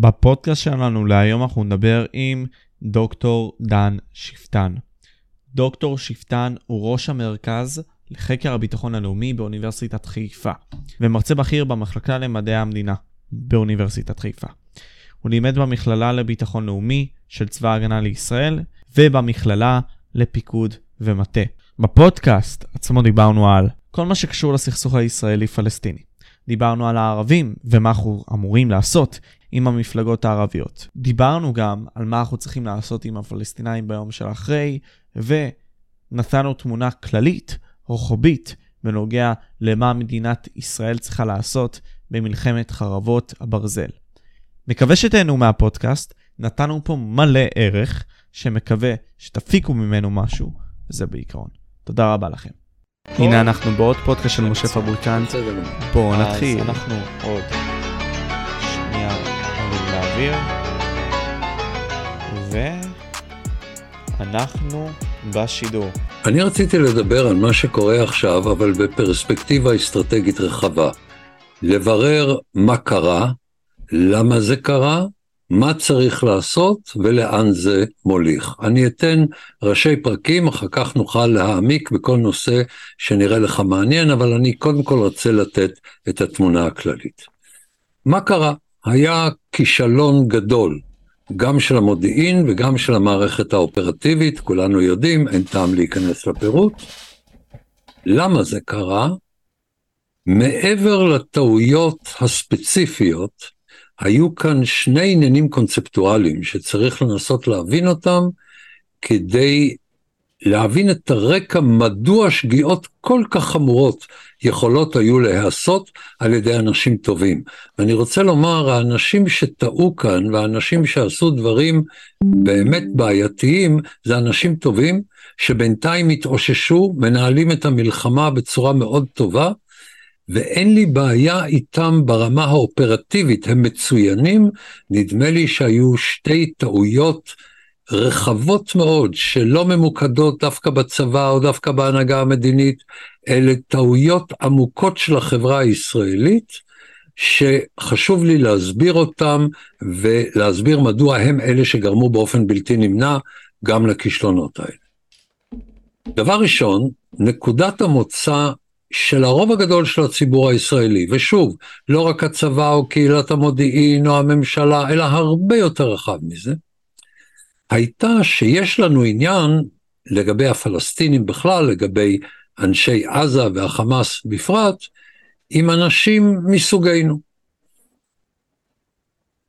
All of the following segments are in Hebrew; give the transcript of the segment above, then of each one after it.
בפודקאסט שלנו להיום אנחנו נדבר עם דוקטור דן שפטן. דוקטור שפטן הוא ראש המרכז לחקר הביטחון הלאומי באוניברסיטת חיפה, ומרצה בכיר במחלקה למדעי המדינה באוניברסיטת חיפה. הוא לימד במכללה לביטחון לאומי של צבא ההגנה לישראל, ובמכללה לפיקוד ומטה. בפודקאסט עצמו דיברנו על כל מה שקשור לסכסוך הישראלי-פלסטיני. דיברנו על הערבים ומה אנחנו אמורים לעשות עם המפלגות הערביות. דיברנו גם על מה אנחנו צריכים לעשות עם הפלסטינאים ביום של אחרי, ונתנו תמונה כללית, רוחבית, בנוגע למה מדינת ישראל צריכה לעשות במלחמת חרבות הברזל. מקווה שתהנו מהפודקאסט, נתנו פה מלא ערך, שמקווה שתפיקו ממנו משהו, וזה בעיקרון. תודה רבה לכם. הנה אנחנו בעוד פודקאסט של משה פבריקנט. בואו נתחיל. אז אנחנו עוד שנייה עולים לאוויר, ואנחנו בשידור. אני רציתי לדבר על מה שקורה עכשיו, אבל בפרספקטיבה אסטרטגית רחבה. לברר מה קרה, למה זה קרה, מה צריך לעשות ולאן זה מוליך. אני אתן ראשי פרקים, אחר כך נוכל להעמיק בכל נושא שנראה לך מעניין, אבל אני קודם כל רוצה לתת את התמונה הכללית. מה קרה? היה כישלון גדול, גם של המודיעין וגם של המערכת האופרטיבית, כולנו יודעים, אין טעם להיכנס לפירוט. למה זה קרה? מעבר לטעויות הספציפיות, היו כאן שני עניינים קונספטואליים שצריך לנסות להבין אותם כדי להבין את הרקע מדוע שגיאות כל כך חמורות יכולות היו להיעשות על ידי אנשים טובים. ואני רוצה לומר, האנשים שטעו כאן והאנשים שעשו דברים באמת בעייתיים, זה אנשים טובים שבינתיים התאוששו, מנהלים את המלחמה בצורה מאוד טובה, ואין לי בעיה איתם ברמה האופרטיבית, הם מצוינים, נדמה לי שהיו שתי טעויות רחבות מאוד, שלא ממוקדות דווקא בצבא או דווקא בהנהגה המדינית, אלה טעויות עמוקות של החברה הישראלית, שחשוב לי להסביר אותם ולהסביר מדוע הם אלה שגרמו באופן בלתי נמנע גם לכישלונות האלה. דבר ראשון, נקודת המוצא של הרוב הגדול של הציבור הישראלי, ושוב, לא רק הצבא או קהילת המודיעין או הממשלה, אלא הרבה יותר רחב מזה, הייתה שיש לנו עניין לגבי הפלסטינים בכלל, לגבי אנשי עזה והחמאס בפרט, עם אנשים מסוגנו.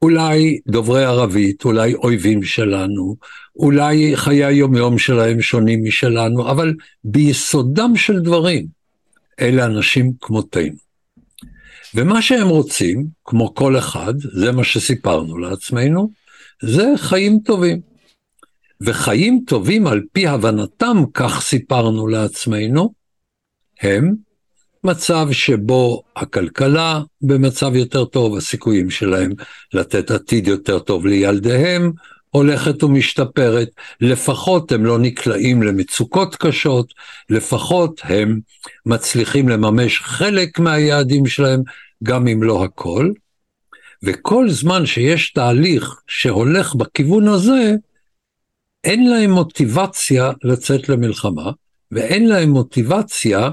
אולי דוברי ערבית, אולי אויבים שלנו, אולי חיי היומיום שלהם שונים משלנו, אבל ביסודם של דברים, אלה אנשים כמותנו. ומה שהם רוצים, כמו כל אחד, זה מה שסיפרנו לעצמנו, זה חיים טובים. וחיים טובים על פי הבנתם, כך סיפרנו לעצמנו, הם מצב שבו הכלכלה במצב יותר טוב, הסיכויים שלהם לתת עתיד יותר טוב לילדיהם, הולכת ומשתפרת, לפחות הם לא נקלעים למצוקות קשות, לפחות הם מצליחים לממש חלק מהיעדים שלהם, גם אם לא הכל. וכל זמן שיש תהליך שהולך בכיוון הזה, אין להם מוטיבציה לצאת למלחמה, ואין להם מוטיבציה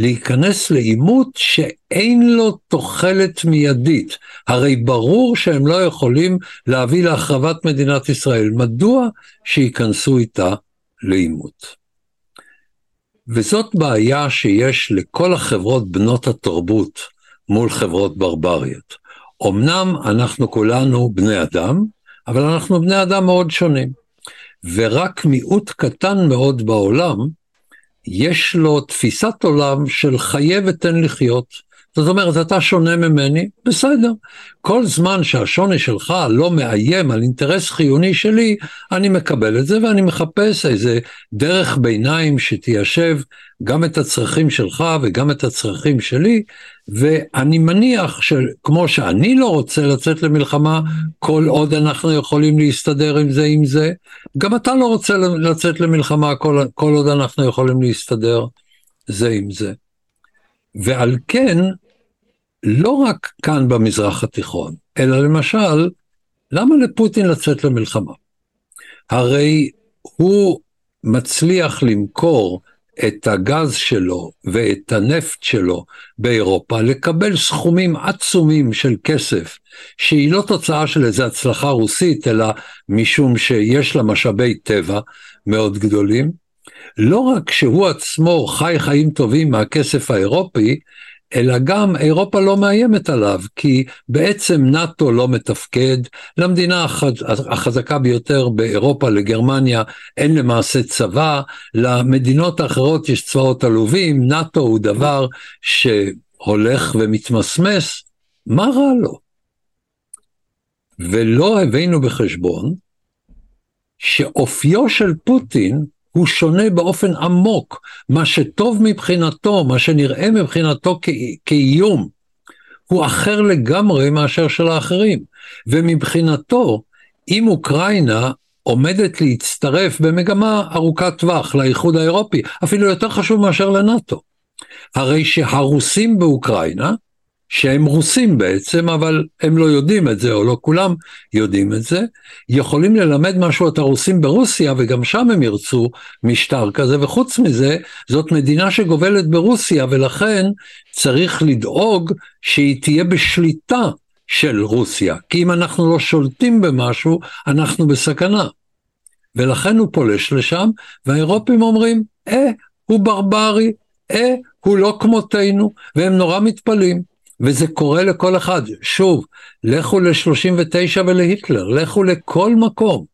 להיכנס לעימות שאין לו תוחלת מיידית. הרי ברור שהם לא יכולים להביא להחרבת מדינת ישראל. מדוע שייכנסו איתה לעימות? וזאת בעיה שיש לכל החברות בנות התרבות מול חברות ברבריות. אמנם אנחנו כולנו בני אדם, אבל אנחנו בני אדם מאוד שונים. ורק מיעוט קטן מאוד בעולם יש לו תפיסת עולם של חיה ותן לחיות. זאת אומרת, אתה שונה ממני, בסדר. כל זמן שהשוני שלך לא מאיים על אינטרס חיוני שלי, אני מקבל את זה ואני מחפש איזה דרך ביניים שתיישב גם את הצרכים שלך וגם את הצרכים שלי, ואני מניח שכמו שאני לא רוצה לצאת למלחמה, כל עוד אנחנו יכולים להסתדר עם זה עם זה, גם אתה לא רוצה לצאת למלחמה כל, כל עוד אנחנו יכולים להסתדר זה עם זה. ועל כן, לא רק כאן במזרח התיכון, אלא למשל למה לפוטין לצאת למלחמה? הרי הוא מצליח למכור את הגז שלו ואת הנפט שלו באירופה, לקבל סכומים עצומים של כסף, שהיא לא תוצאה של איזו הצלחה רוסית, אלא משום שיש לה משאבי טבע מאוד גדולים. לא רק שהוא עצמו חי חיים טובים מהכסף האירופי, אלא גם אירופה לא מאיימת עליו, כי בעצם נאט"ו לא מתפקד, למדינה החזקה ביותר באירופה, לגרמניה, אין למעשה צבא, למדינות האחרות יש צבאות עלובים, נאט"ו הוא דבר שהולך ומתמסמס, מה רע לו? ולא הבאנו בחשבון שאופיו של פוטין הוא שונה באופן עמוק. מה שטוב מבחינתו, מה שנראה מבחינתו כאיום, הוא אחר לגמרי מאשר של האחרים. ומבחינתו, אם אוקראינה עומדת להצטרף במגמה ארוכת טווח לאיחוד האירופי, אפילו יותר חשוב מאשר לנאט"ו. הרי שהרוסים באוקראינה, שהם רוסים בעצם, אבל הם לא יודעים את זה, או לא כולם יודעים את זה, יכולים ללמד משהו את הרוסים ברוסיה, וגם שם הם ירצו משטר כזה, וחוץ מזה, זאת מדינה שגובלת ברוסיה, ולכן צריך לדאוג שהיא תהיה בשליטה של רוסיה, כי אם אנחנו לא שולטים במשהו, אנחנו בסכנה. ולכן הוא פולש לשם, והאירופים אומרים, אה, הוא ברברי, אה, הוא לא כמותנו, והם נורא מתפלאים. וזה קורה לכל אחד. שוב, לכו ל-39 ולהיטלר, לכו לכל מקום.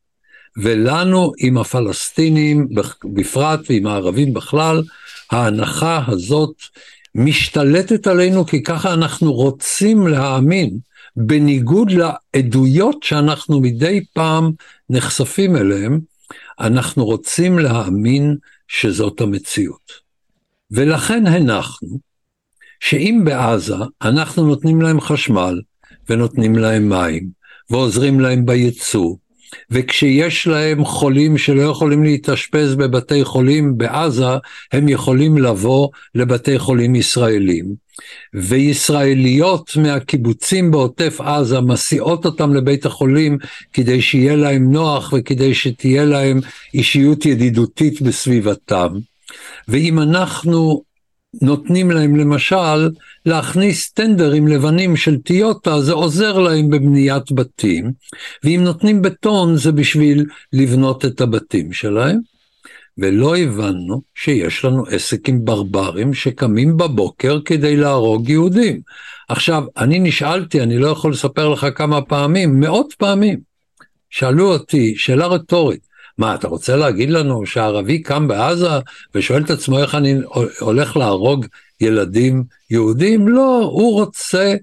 ולנו, עם הפלסטינים בפרט ועם הערבים בכלל, ההנחה הזאת משתלטת עלינו כי ככה אנחנו רוצים להאמין, בניגוד לעדויות שאנחנו מדי פעם נחשפים אליהן, אנחנו רוצים להאמין שזאת המציאות. ולכן הנחנו שאם בעזה אנחנו נותנים להם חשמל ונותנים להם מים ועוזרים להם בייצוא, וכשיש להם חולים שלא יכולים להתאשפז בבתי חולים בעזה, הם יכולים לבוא לבתי חולים ישראלים. וישראליות מהקיבוצים בעוטף עזה מסיעות אותם לבית החולים כדי שיהיה להם נוח וכדי שתהיה להם אישיות ידידותית בסביבתם. ואם אנחנו נותנים להם למשל להכניס טנדרים לבנים של טיוטה, זה עוזר להם בבניית בתים, ואם נותנים בטון זה בשביל לבנות את הבתים שלהם. ולא הבנו שיש לנו עסק עם ברברים שקמים בבוקר כדי להרוג יהודים. עכשיו, אני נשאלתי, אני לא יכול לספר לך כמה פעמים, מאות פעמים, שאלו אותי, שאלה רטורית, מה, אתה רוצה להגיד לנו שהערבי קם בעזה ושואל את עצמו איך אני הולך להרוג ילדים יהודים? לא, הוא רוצה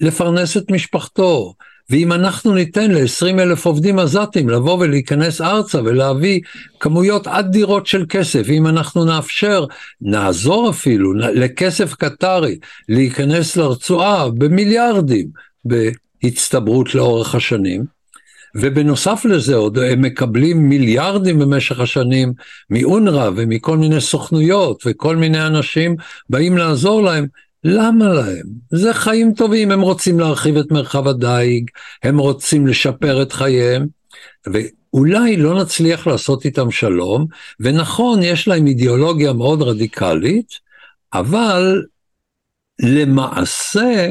לפרנס את משפחתו. ואם אנחנו ניתן ל-20 אלף עובדים עזתים לבוא ולהיכנס ארצה ולהביא כמויות אדירות של כסף, אם אנחנו נאפשר, נעזור אפילו לכסף קטרי להיכנס לרצועה במיליארדים בהצטברות לאורך השנים, ובנוסף לזה עוד הם מקבלים מיליארדים במשך השנים מאונר"א ומכל מיני סוכנויות וכל מיני אנשים באים לעזור להם. למה להם? זה חיים טובים, הם רוצים להרחיב את מרחב הדייג, הם רוצים לשפר את חייהם, ואולי לא נצליח לעשות איתם שלום, ונכון, יש להם אידיאולוגיה מאוד רדיקלית, אבל למעשה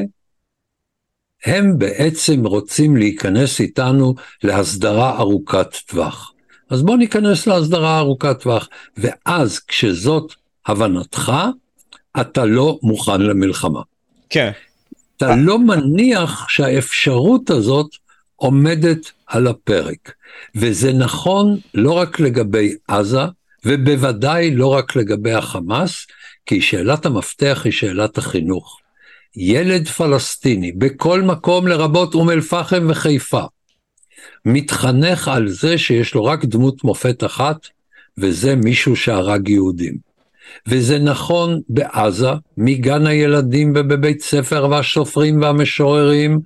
הם בעצם רוצים להיכנס איתנו להסדרה ארוכת טווח. אז בוא ניכנס להסדרה ארוכת טווח, ואז כשזאת הבנתך, אתה לא מוכן למלחמה. כן. אתה לא מניח שהאפשרות הזאת עומדת על הפרק. וזה נכון לא רק לגבי עזה, ובוודאי לא רק לגבי החמאס, כי שאלת המפתח היא שאלת החינוך. ילד פלסטיני בכל מקום לרבות אום אל-פחם וחיפה, מתחנך על זה שיש לו רק דמות מופת אחת, וזה מישהו שהרג יהודים. וזה נכון בעזה, מגן הילדים ובבית ספר והסופרים והמשוררים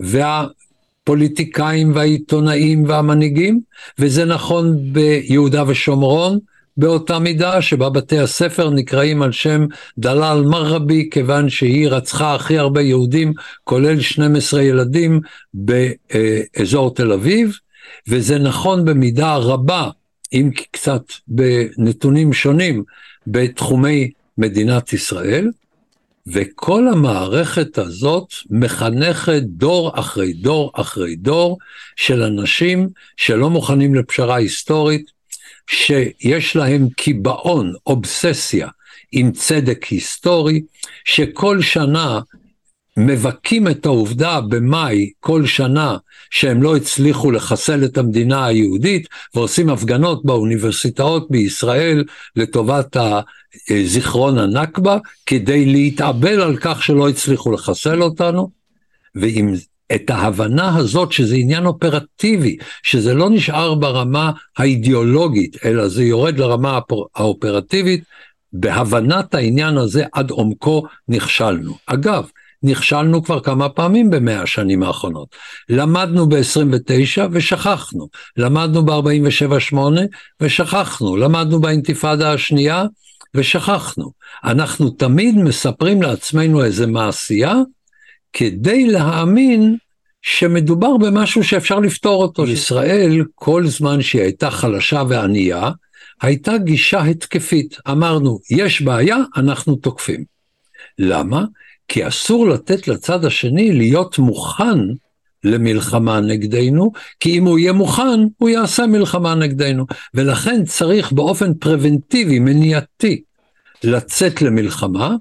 והפוליטיקאים והעיתונאים והמנהיגים, וזה נכון ביהודה ושומרון, באותה מידה שבה בתי הספר נקראים על שם דלאל מרבי כיוון שהיא רצחה הכי הרבה יהודים כולל 12 ילדים באזור תל אביב. וזה נכון במידה רבה אם קצת בנתונים שונים בתחומי מדינת ישראל. וכל המערכת הזאת מחנכת דור אחרי דור אחרי דור של אנשים שלא מוכנים לפשרה היסטורית, שיש להם קיבעון, אובססיה עם צדק היסטורי, שכל שנה מבכים את העובדה במאי כל שנה שהם לא הצליחו לחסל את המדינה היהודית ועושים הפגנות באוניברסיטאות בישראל לטובת זיכרון הנכבה כדי להתאבל על כך שלא הצליחו לחסל אותנו. ועם את ההבנה הזאת שזה עניין אופרטיבי, שזה לא נשאר ברמה האידיאולוגית, אלא זה יורד לרמה האופרטיבית, בהבנת העניין הזה עד עומקו נכשלנו. אגב, נכשלנו כבר כמה פעמים במאה השנים האחרונות. למדנו ב-29 ושכחנו, למדנו ב-47-8 ושכחנו, למדנו באינתיפאדה השנייה ושכחנו. אנחנו תמיד מספרים לעצמנו איזה מעשייה, כדי להאמין שמדובר במשהו שאפשר לפתור אותו. ישראל, כל זמן שהיא הייתה חלשה וענייה, הייתה גישה התקפית. אמרנו, יש בעיה, אנחנו תוקפים. למה? כי אסור לתת לצד השני להיות מוכן למלחמה נגדנו, כי אם הוא יהיה מוכן, הוא יעשה מלחמה נגדנו. ולכן צריך באופן פרבנטיבי, מניעתי, לצאת למלחמה,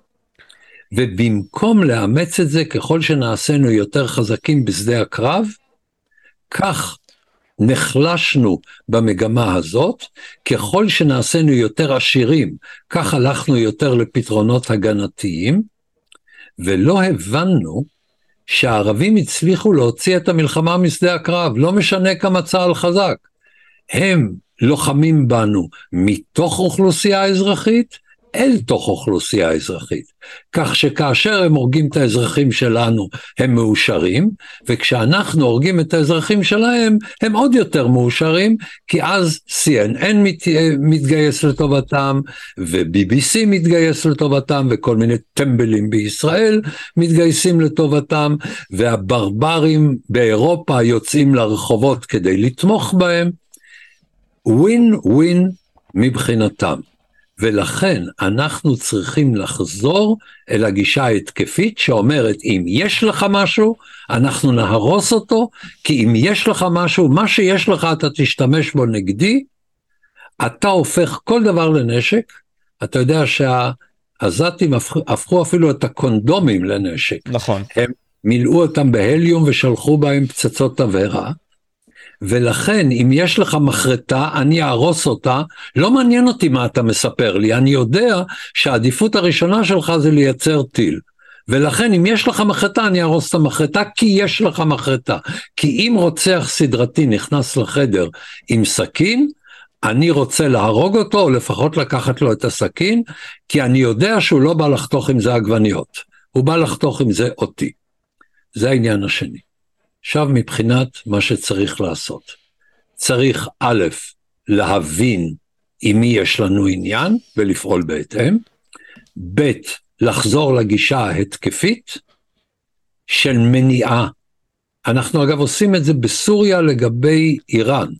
ובמקום לאמץ את זה, ככל שנעשינו יותר חזקים בשדה הקרב, כך נחלשנו במגמה הזאת, ככל שנעשינו יותר עשירים, כך הלכנו יותר לפתרונות הגנתיים, ולא הבנו שהערבים הצליחו להוציא את המלחמה משדה הקרב, לא משנה כמה צה"ל חזק. הם לוחמים בנו מתוך אוכלוסייה אזרחית, אל תוך אוכלוסייה אזרחית. כך שכאשר הם הורגים את האזרחים שלנו, הם מאושרים, וכשאנחנו הורגים את האזרחים שלהם, הם עוד יותר מאושרים, כי אז CNN מת, מתגייס לטובתם, ו-BBC מתגייס לטובתם, וכל מיני טמבלים בישראל מתגייסים לטובתם, והברברים באירופה יוצאים לרחובות כדי לתמוך בהם. ווין ווין מבחינתם. ולכן אנחנו צריכים לחזור אל הגישה ההתקפית שאומרת אם יש לך משהו אנחנו נהרוס אותו כי אם יש לך משהו מה שיש לך אתה תשתמש בו נגדי. אתה הופך כל דבר לנשק. אתה יודע שהעזתים הפכו, הפכו אפילו את הקונדומים לנשק. נכון. הם מילאו אותם בהליום ושלחו בהם פצצות תבערה ולכן אם יש לך מחרטה, אני אהרוס אותה, לא מעניין אותי מה אתה מספר לי, אני יודע שהעדיפות הראשונה שלך זה לייצר טיל. ולכן אם יש לך מחרטה אני אהרוס את המחרטה כי יש לך מחרטה. כי אם רוצח סדרתי נכנס לחדר עם סכין, אני רוצה להרוג אותו או לפחות לקחת לו את הסכין, כי אני יודע שהוא לא בא לחתוך עם זה עגבניות, הוא בא לחתוך עם זה אותי. זה העניין השני. עכשיו מבחינת מה שצריך לעשות. צריך א', להבין עם מי יש לנו עניין ולפעול בהתאם, ב', לחזור לגישה ההתקפית של מניעה. אנחנו אגב עושים את זה בסוריה לגבי איראן.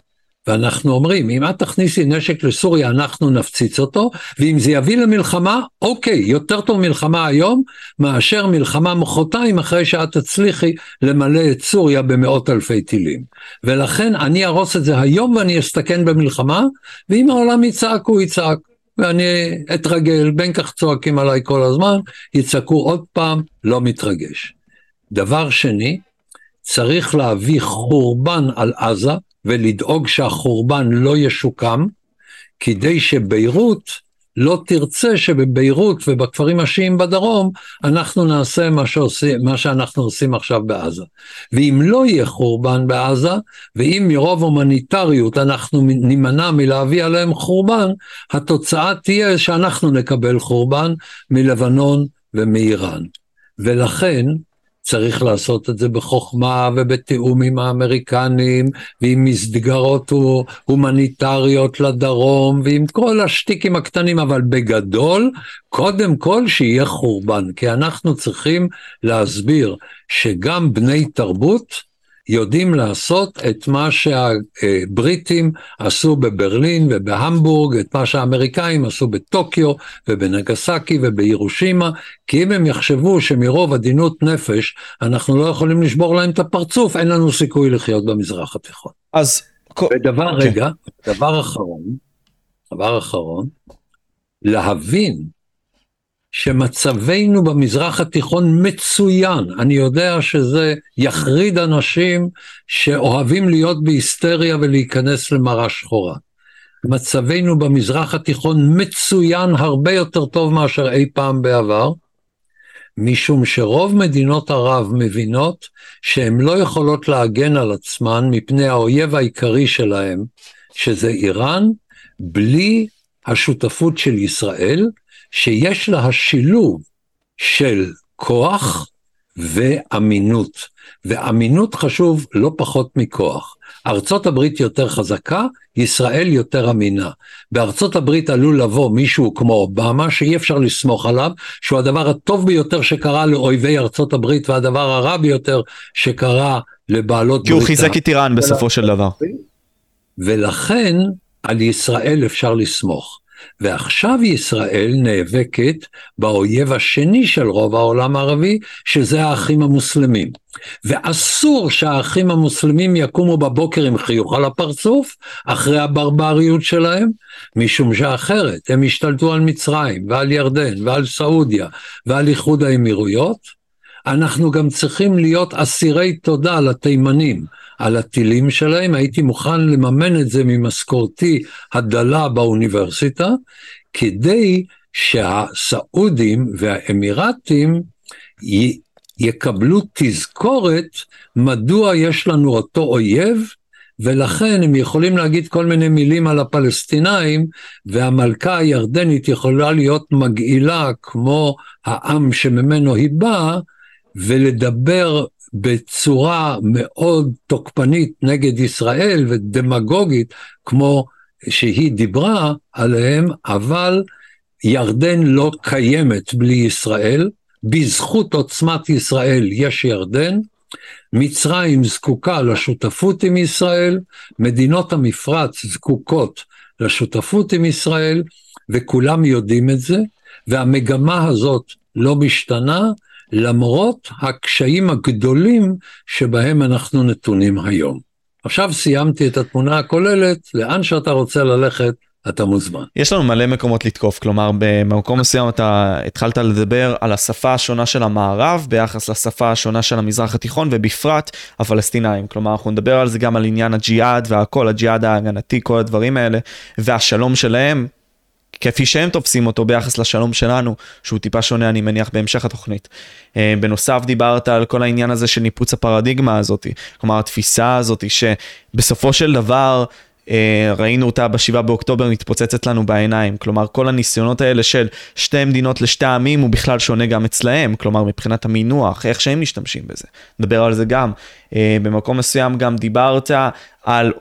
ואנחנו אומרים, אם את תכניסי נשק לסוריה, אנחנו נפציץ אותו, ואם זה יביא למלחמה, אוקיי, יותר טוב מלחמה היום, מאשר מלחמה מחרתיים אחרי שאת תצליחי למלא את סוריה במאות אלפי טילים. ולכן אני ארוס את זה היום ואני אסתכן במלחמה, ואם העולם יצעק, הוא יצעק. ואני אתרגל, בין כך צועקים עליי כל הזמן, יצעקו עוד פעם, לא מתרגש. דבר שני, צריך להביא חורבן על עזה, ולדאוג שהחורבן לא ישוקם, כדי שביירות לא תרצה שבביירות ובכפרים השיעים בדרום אנחנו נעשה מה, שעושים, מה שאנחנו עושים עכשיו בעזה. ואם לא יהיה חורבן בעזה, ואם מרוב הומניטריות אנחנו נימנע מלהביא עליהם חורבן, התוצאה תהיה שאנחנו נקבל חורבן מלבנון ומאיראן. ולכן צריך לעשות את זה בחוכמה ובתיאום עם האמריקנים ועם מסגרות הומניטריות לדרום ועם כל השטיקים הקטנים, אבל בגדול, קודם כל שיהיה חורבן, כי אנחנו צריכים להסביר שגם בני תרבות יודעים לעשות את מה שהבריטים עשו בברלין ובהמבורג, את מה שהאמריקאים עשו בטוקיו ובנגסקי ובירושימה, כי אם הם יחשבו שמרוב עדינות נפש אנחנו לא יכולים לשבור להם את הפרצוף, אין לנו סיכוי לחיות במזרח התיכון. אז... ודבר, okay. רגע, דבר אחרון, דבר אחרון, להבין שמצבנו במזרח התיכון מצוין. אני יודע שזה יחריד אנשים שאוהבים להיות בהיסטריה ולהיכנס למראה שחורה. מצבנו במזרח התיכון מצוין הרבה יותר טוב מאשר אי פעם בעבר, משום שרוב מדינות ערב מבינות שהן לא יכולות להגן על עצמן מפני האויב העיקרי שלהן, שזה איראן, בלי השותפות של ישראל, שיש לה השילוב של כוח ואמינות. ואמינות חשוב לא פחות מכוח. ארצות הברית יותר חזקה, ישראל יותר אמינה. בארצות הברית עלול לבוא מישהו כמו אובמה, שאי אפשר לסמוך עליו, שהוא הדבר הטוב ביותר שקרה לאויבי ארצות הברית, והדבר הרע ביותר שקרה לבעלות ברית. כי הוא חיזק את איראן בסופו של דבר. ולכן על ישראל אפשר לסמוך. ועכשיו ישראל נאבקת באויב השני של רוב העולם הערבי, שזה האחים המוסלמים. ואסור שהאחים המוסלמים יקומו בבוקר עם חיוך על הפרצוף, אחרי הברבריות שלהם, משום שאחרת הם ישתלטו על מצרים ועל ירדן ועל סעודיה ועל איחוד האמירויות. אנחנו גם צריכים להיות אסירי תודה לתימנים. על הטילים שלהם, הייתי מוכן לממן את זה ממשכורתי הדלה באוניברסיטה, כדי שהסעודים והאמירתים י- יקבלו תזכורת מדוע יש לנו אותו אויב, ולכן הם יכולים להגיד כל מיני מילים על הפלסטינאים, והמלכה הירדנית יכולה להיות מגעילה כמו העם שממנו היא באה, ולדבר בצורה מאוד תוקפנית נגד ישראל ודמגוגית, כמו שהיא דיברה עליהם, אבל ירדן לא קיימת בלי ישראל, בזכות עוצמת ישראל יש ירדן, מצרים זקוקה לשותפות עם ישראל, מדינות המפרץ זקוקות לשותפות עם ישראל, וכולם יודעים את זה, והמגמה הזאת לא משתנה, למרות הקשיים הגדולים שבהם אנחנו נתונים היום. עכשיו סיימתי את התמונה הכוללת, לאן שאתה רוצה ללכת, אתה מוזמן. יש לנו מלא מקומות לתקוף, כלומר במקום מסוים אתה התחלת לדבר על השפה השונה של המערב ביחס לשפה השונה של המזרח התיכון ובפרט הפלסטינאים, כלומר אנחנו נדבר על זה גם על עניין הג'יהאד והכל, הג'יהאד ההגנתי, כל הדברים האלה, והשלום שלהם כפי שהם תופסים אותו ביחס לשלום שלנו, שהוא טיפה שונה אני מניח בהמשך התוכנית. אה, בנוסף דיברת על כל העניין הזה של ניפוץ הפרדיגמה הזאת, כלומר התפיסה הזאת שבסופו של דבר אה, ראינו אותה בשבעה באוקטובר מתפוצצת לנו בעיניים, כלומר כל הניסיונות האלה של שתי מדינות לשתי עמים הוא בכלל שונה גם אצלהם, כלומר מבחינת המינוח, איך שהם משתמשים בזה, נדבר על זה גם. אה, במקום מסוים גם דיברת על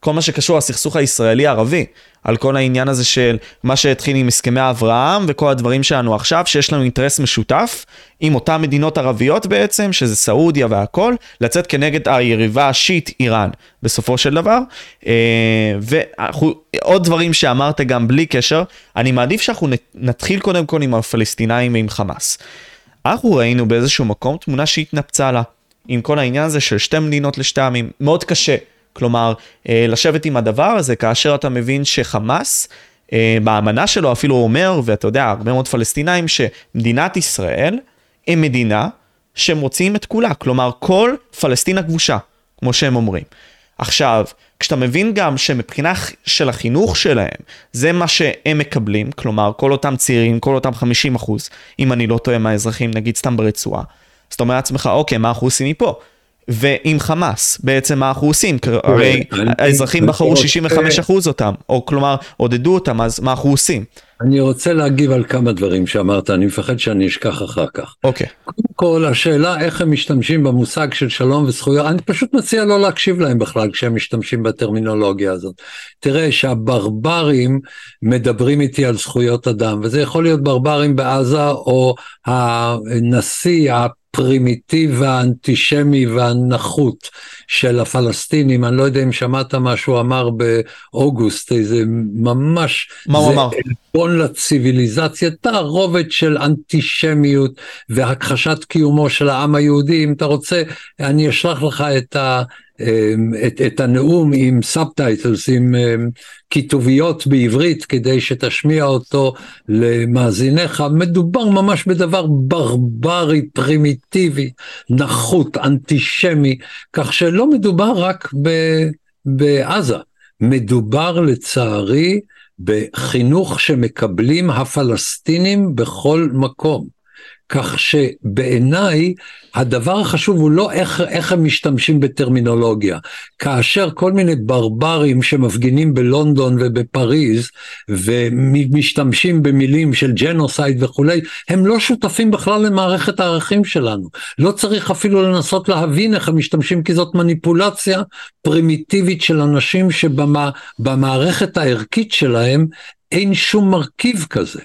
כל מה שקשור לסכסוך הישראלי-ערבי, על כל העניין הזה של מה שהתחיל עם הסכמי אברהם וכל הדברים שלנו עכשיו, שיש לנו אינטרס משותף עם אותן מדינות ערביות בעצם, שזה סעודיה והכל, לצאת כנגד היריבה השיעית איראן, בסופו של דבר. אה, ועוד דברים שאמרת גם בלי קשר, אני מעדיף שאנחנו נתחיל קודם כל עם הפלסטינאים ועם חמאס. אנחנו ראינו באיזשהו מקום תמונה שהתנפצה לה, עם כל העניין הזה של שתי מדינות לשתי עמים, מאוד קשה. כלומר, אה, לשבת עם הדבר הזה כאשר אתה מבין שחמאס, אה, באמנה שלו אפילו אומר, ואתה יודע, הרבה מאוד פלסטינאים, שמדינת ישראל היא מדינה שהם מוציאים את כולה, כלומר כל פלסטין הכבושה, כמו שהם אומרים. עכשיו, כשאתה מבין גם שמבחינה של החינוך שלהם, זה מה שהם מקבלים, כלומר כל אותם צעירים, כל אותם 50 אחוז, אם אני לא טועה מהאזרחים, נגיד סתם ברצועה, אז אתה אומר לעצמך, אוקיי, מה אנחנו עושים מפה? ועם חמאס, בעצם מה אנחנו עושים? הרי האזרחים בחרו 65 אחוז אותם, או כלומר עודדו אותם, אז מה אנחנו עושים? אני רוצה להגיב על כמה דברים שאמרת, אני מפחד שאני אשכח אחר כך. אוקיי. Okay. קודם כל, השאלה איך הם משתמשים במושג של שלום וזכויות, אני פשוט מציע לא להקשיב להם בכלל כשהם משתמשים בטרמינולוגיה הזאת. תראה שהברברים מדברים איתי על זכויות אדם, וזה יכול להיות ברברים בעזה או הנשיא, הפרימיטיב האנטישמי והנחות של הפלסטינים, אני לא יודע אם שמעת מה שהוא אמר באוגוסט, איזה ממש... מה הוא אמר? עלבון לציוויליזציה, תערובת של אנטישמיות והכחשת קיומו של העם היהודי. אם אתה רוצה, אני אשלח לך את ה... אמ, את, את הנאום עם subtitles, עם אמ, כתוביות בעברית, כדי שתשמיע אותו למאזיניך. מדובר ממש בדבר ברברי, פרימיטיבי, נחות, אנטישמי, כך שלא מדובר רק ב, בעזה, מדובר לצערי בחינוך שמקבלים הפלסטינים בכל מקום. כך שבעיניי הדבר החשוב הוא לא איך, איך הם משתמשים בטרמינולוגיה. כאשר כל מיני ברברים שמפגינים בלונדון ובפריז ומשתמשים במילים של ג'נוסייד וכולי, הם לא שותפים בכלל למערכת הערכים שלנו. לא צריך אפילו לנסות להבין איך הם משתמשים, כי זאת מניפולציה פרימיטיבית של אנשים שבמערכת הערכית שלהם אין שום מרכיב כזה.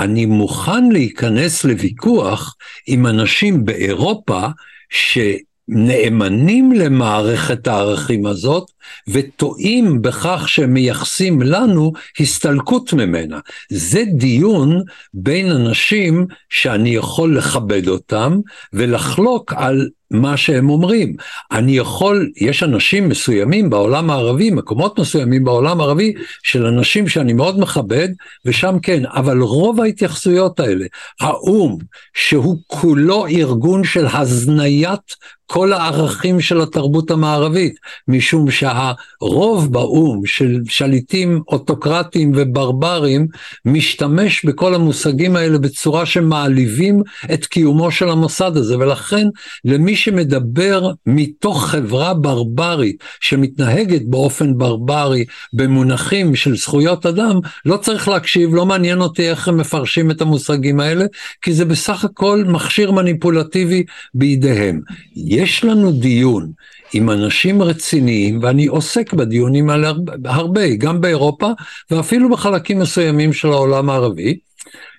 אני מוכן להיכנס לוויכוח עם אנשים באירופה שנאמנים למערכת הערכים הזאת וטועים בכך שהם מייחסים לנו הסתלקות ממנה. זה דיון בין אנשים שאני יכול לכבד אותם ולחלוק על מה שהם אומרים. אני יכול, יש אנשים מסוימים בעולם הערבי, מקומות מסוימים בעולם הערבי, של אנשים שאני מאוד מכבד, ושם כן, אבל רוב ההתייחסויות האלה, האו"ם, שהוא כולו ארגון של הזניית כל הערכים של התרבות המערבית, משום שהרוב באו"ם של שליטים אוטוקרטיים וברברים משתמש בכל המושגים האלה בצורה שמעליבים את קיומו של המוסד הזה, ולכן למי שמדבר מתוך חברה ברברית שמתנהגת באופן ברברי במונחים של זכויות אדם, לא צריך להקשיב, לא מעניין אותי איך הם מפרשים את המושגים האלה, כי זה בסך הכל מכשיר מניפולטיבי בידיהם. יש לנו דיון עם אנשים רציניים, ואני עוסק בדיונים האלה הרבה, גם באירופה ואפילו בחלקים מסוימים של העולם הערבי,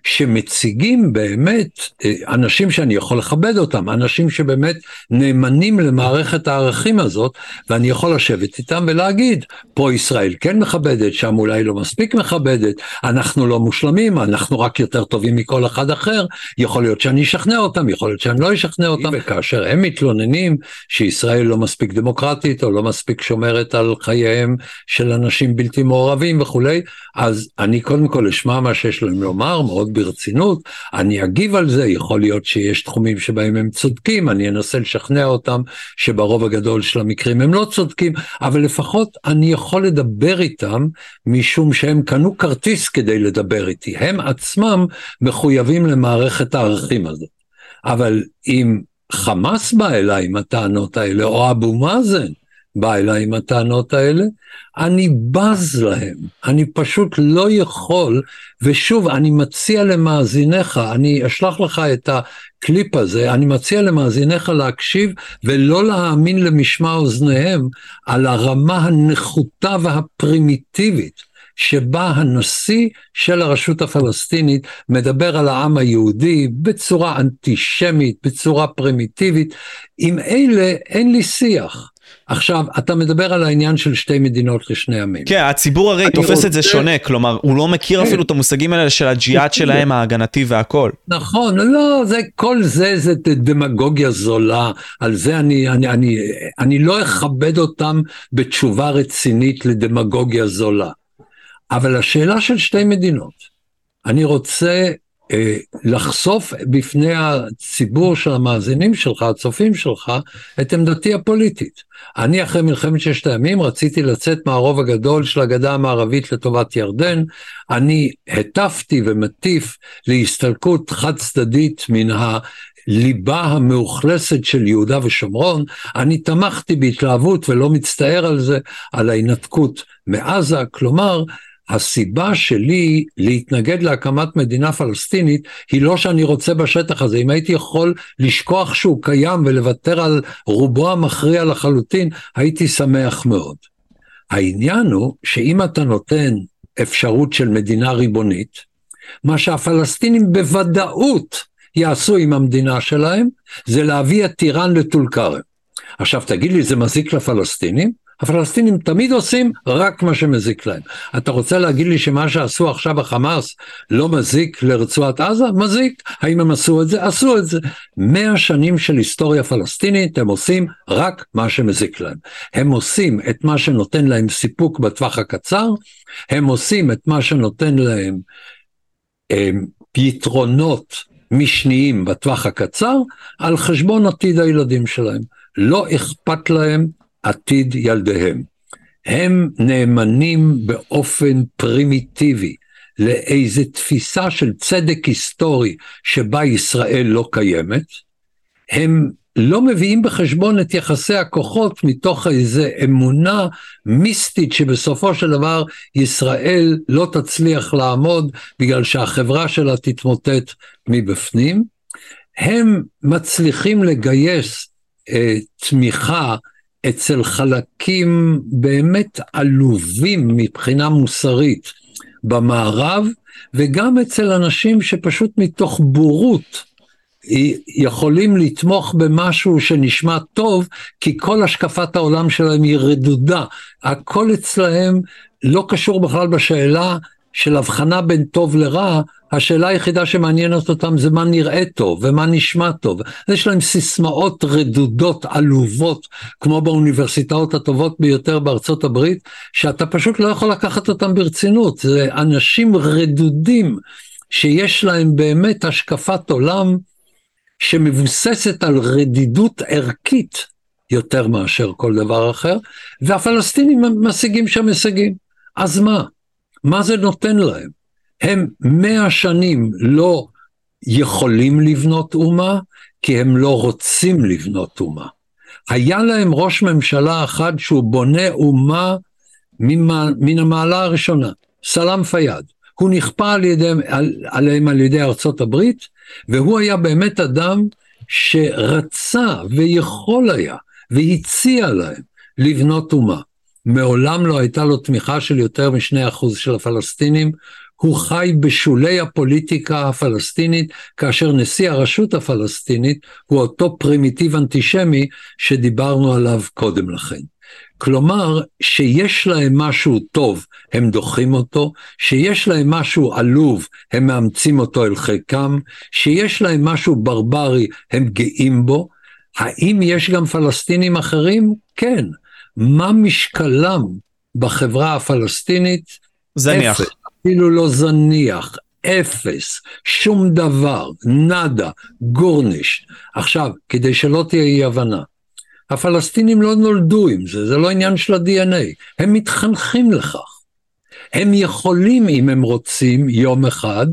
שמציגים באמת אה, אנשים שאני יכול לכבד אותם, אנשים שבאמת נאמנים למערכת הערכים הזאת, ואני יכול לשבת איתם ולהגיד, פה ישראל כן מכבדת, שם אולי לא מספיק מכבדת, אנחנו לא מושלמים, אנחנו רק יותר טובים מכל אחד אחר, יכול להיות שאני אשכנע אותם, יכול להיות שאני לא אשכנע אותם, וכאשר הם מתלוננים שישראל לא מספיק דמוקרטית, או לא מספיק שומרת על חייהם של אנשים בלתי מעורבים וכולי, אז אני קודם כל אשמע מה שיש להם לומר, מאוד ברצינות, אני אגיב על זה, יכול להיות שיש תחומים שבהם הם צודקים, אני אנסה לשכנע אותם שברוב הגדול של המקרים הם לא צודקים, אבל לפחות אני יכול לדבר איתם משום שהם קנו כרטיס כדי לדבר איתי, הם עצמם מחויבים למערכת הערכים הזאת. אבל אם חמאס בא אליי עם הטענות האלה, או אבו מאזן, בא אליי עם הטענות האלה, אני בז להם, אני פשוט לא יכול, ושוב, אני מציע למאזיניך, אני אשלח לך את הקליפ הזה, אני מציע למאזיניך להקשיב ולא להאמין למשמע אוזניהם על הרמה הנחותה והפרימיטיבית. שבה הנשיא של הרשות הפלסטינית מדבר על העם היהודי בצורה אנטישמית, בצורה פרימיטיבית. עם אלה אין לי שיח. עכשיו, אתה מדבר על העניין של שתי מדינות לשני עמים. כן, הציבור הרי תופס רוצה... את זה שונה, כלומר, הוא לא מכיר כן. אפילו את המושגים האלה של הג'יהאד שלהם, ההגנתי והכל. נכון, לא, זה, כל זה זה דמגוגיה זולה, על זה אני, אני, אני, אני לא אכבד אותם בתשובה רצינית לדמגוגיה זולה. אבל השאלה של שתי מדינות, אני רוצה לחשוף בפני הציבור של המאזינים שלך, הצופים שלך, את עמדתי הפוליטית. אני אחרי מלחמת ששת הימים רציתי לצאת מהרוב הגדול של הגדה המערבית לטובת ירדן. אני הטפתי ומטיף להסתלקות חד צדדית מן ליבה המאוכלסת של יהודה ושומרון, אני תמכתי בהתלהבות ולא מצטער על זה, על ההינתקות מעזה, כלומר, הסיבה שלי להתנגד להקמת מדינה פלסטינית היא לא שאני רוצה בשטח הזה, אם הייתי יכול לשכוח שהוא קיים ולוותר על רובו המכריע לחלוטין, הייתי שמח מאוד. העניין הוא שאם אתה נותן אפשרות של מדינה ריבונית, מה שהפלסטינים בוודאות יעשו עם המדינה שלהם, זה להביא את טיראן לטול כרם. עכשיו תגיד לי, זה מזיק לפלסטינים? הפלסטינים תמיד עושים רק מה שמזיק להם. אתה רוצה להגיד לי שמה שעשו עכשיו החמאס לא מזיק לרצועת עזה? מזיק. האם הם עשו את זה? עשו את זה. מאה שנים של היסטוריה פלסטינית, הם עושים רק מה שמזיק להם. הם עושים את מה שנותן להם סיפוק בטווח הקצר, הם עושים את מה שנותן להם הם, יתרונות משניים בטווח הקצר, על חשבון עתיד הילדים שלהם. לא אכפת להם עתיד ילדיהם. הם נאמנים באופן פרימיטיבי לאיזה תפיסה של צדק היסטורי שבה ישראל לא קיימת, הם לא מביאים בחשבון את יחסי הכוחות מתוך איזו אמונה מיסטית שבסופו של דבר ישראל לא תצליח לעמוד בגלל שהחברה שלה תתמוטט מבפנים. הם מצליחים לגייס אה, תמיכה אצל חלקים באמת עלובים מבחינה מוסרית במערב, וגם אצל אנשים שפשוט מתוך בורות יכולים לתמוך במשהו שנשמע טוב, כי כל השקפת העולם שלהם היא רדודה. הכל אצלהם לא קשור בכלל בשאלה של הבחנה בין טוב לרע, השאלה היחידה שמעניינת אותם זה מה נראה טוב ומה נשמע טוב. יש להם סיסמאות רדודות, עלובות, כמו באוניברסיטאות הטובות ביותר בארצות הברית, שאתה פשוט לא יכול לקחת אותם ברצינות. זה אנשים רדודים שיש להם באמת השקפת עולם שמבוססת על רדידות ערכית יותר מאשר כל דבר אחר, והפלסטינים משיגים שם הישגים. אז מה? מה זה נותן להם? הם מאה שנים לא יכולים לבנות אומה, כי הם לא רוצים לבנות אומה. היה להם ראש ממשלה אחד שהוא בונה אומה מן המעלה הראשונה, סלאם פיאד. הוא נכפה על ידי, על, עליהם על ידי ארצות הברית, והוא היה באמת אדם שרצה ויכול היה והציע להם לבנות אומה. מעולם לא הייתה לו תמיכה של יותר מ-2% של הפלסטינים, הוא חי בשולי הפוליטיקה הפלסטינית, כאשר נשיא הרשות הפלסטינית הוא אותו פרימיטיב אנטישמי שדיברנו עליו קודם לכן. כלומר, שיש להם משהו טוב, הם דוחים אותו, שיש להם משהו עלוב, הם מאמצים אותו אל חלקם, שיש להם משהו ברברי, הם גאים בו. האם יש גם פלסטינים אחרים? כן. מה משקלם בחברה הפלסטינית? זניח. אפס, אפילו לא זניח, אפס, שום דבר, נאדה, גורניש. עכשיו, כדי שלא תהיה אי הבנה, הפלסטינים לא נולדו עם זה, זה לא עניין של ה-DNA, הם מתחנכים לכך. הם יכולים, אם הם רוצים, יום אחד,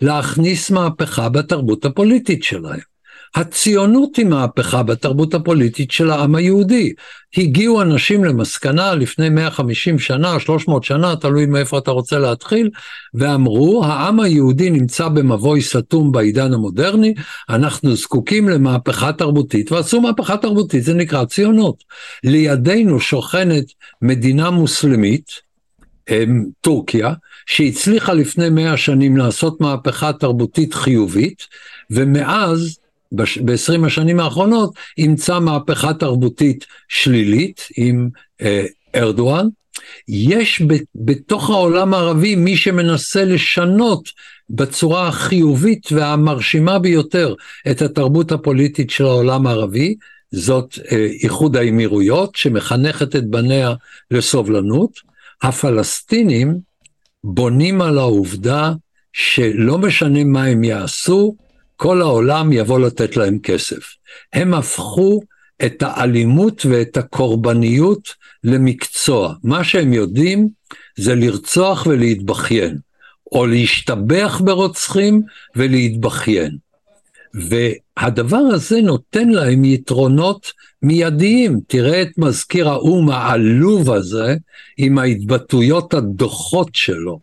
להכניס מהפכה בתרבות הפוליטית שלהם. הציונות היא מהפכה בתרבות הפוליטית של העם היהודי. הגיעו אנשים למסקנה לפני 150 שנה, 300 שנה, תלוי מאיפה אתה רוצה להתחיל, ואמרו, העם היהודי נמצא במבוי סתום בעידן המודרני, אנחנו זקוקים למהפכה תרבותית, ועשו מהפכה תרבותית, זה נקרא ציונות. לידינו שוכנת מדינה מוסלמית, טורקיה, שהצליחה לפני מאה שנים לעשות מהפכה תרבותית חיובית, ומאז ב-20 השנים האחרונות אימצה מהפכה תרבותית שלילית עם אה, ארדואן. יש ב, בתוך העולם הערבי מי שמנסה לשנות בצורה החיובית והמרשימה ביותר את התרבות הפוליטית של העולם הערבי, זאת אה, איחוד האמירויות שמחנכת את בניה לסובלנות. הפלסטינים בונים על העובדה שלא משנה מה הם יעשו, כל העולם יבוא לתת להם כסף. הם הפכו את האלימות ואת הקורבניות למקצוע. מה שהם יודעים זה לרצוח ולהתבכיין, או להשתבח ברוצחים ולהתבכיין. הדבר הזה נותן להם יתרונות מיידיים. תראה את מזכיר האו"ם העלוב הזה עם ההתבטאויות הדוחות שלו.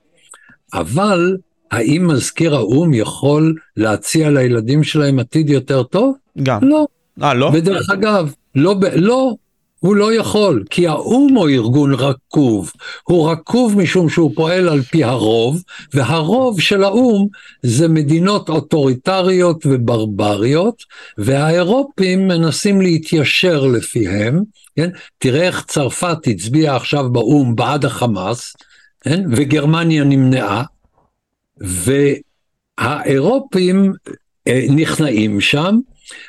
אבל האם מזכיר האו"ם יכול להציע לילדים שלהם עתיד יותר טוב? גם. לא. אה, לא? ודרך אגב, לא, לא, הוא לא יכול, כי האו"ם הוא ארגון רקוב. הוא רקוב משום שהוא פועל על פי הרוב, והרוב של האו"ם זה מדינות אוטוריטריות וברבריות, והאירופים מנסים להתיישר לפיהם. כן? תראה איך צרפת הצביעה עכשיו באו"ם בעד החמאס, כן? וגרמניה נמנעה, והאירופים אה, נכנעים שם,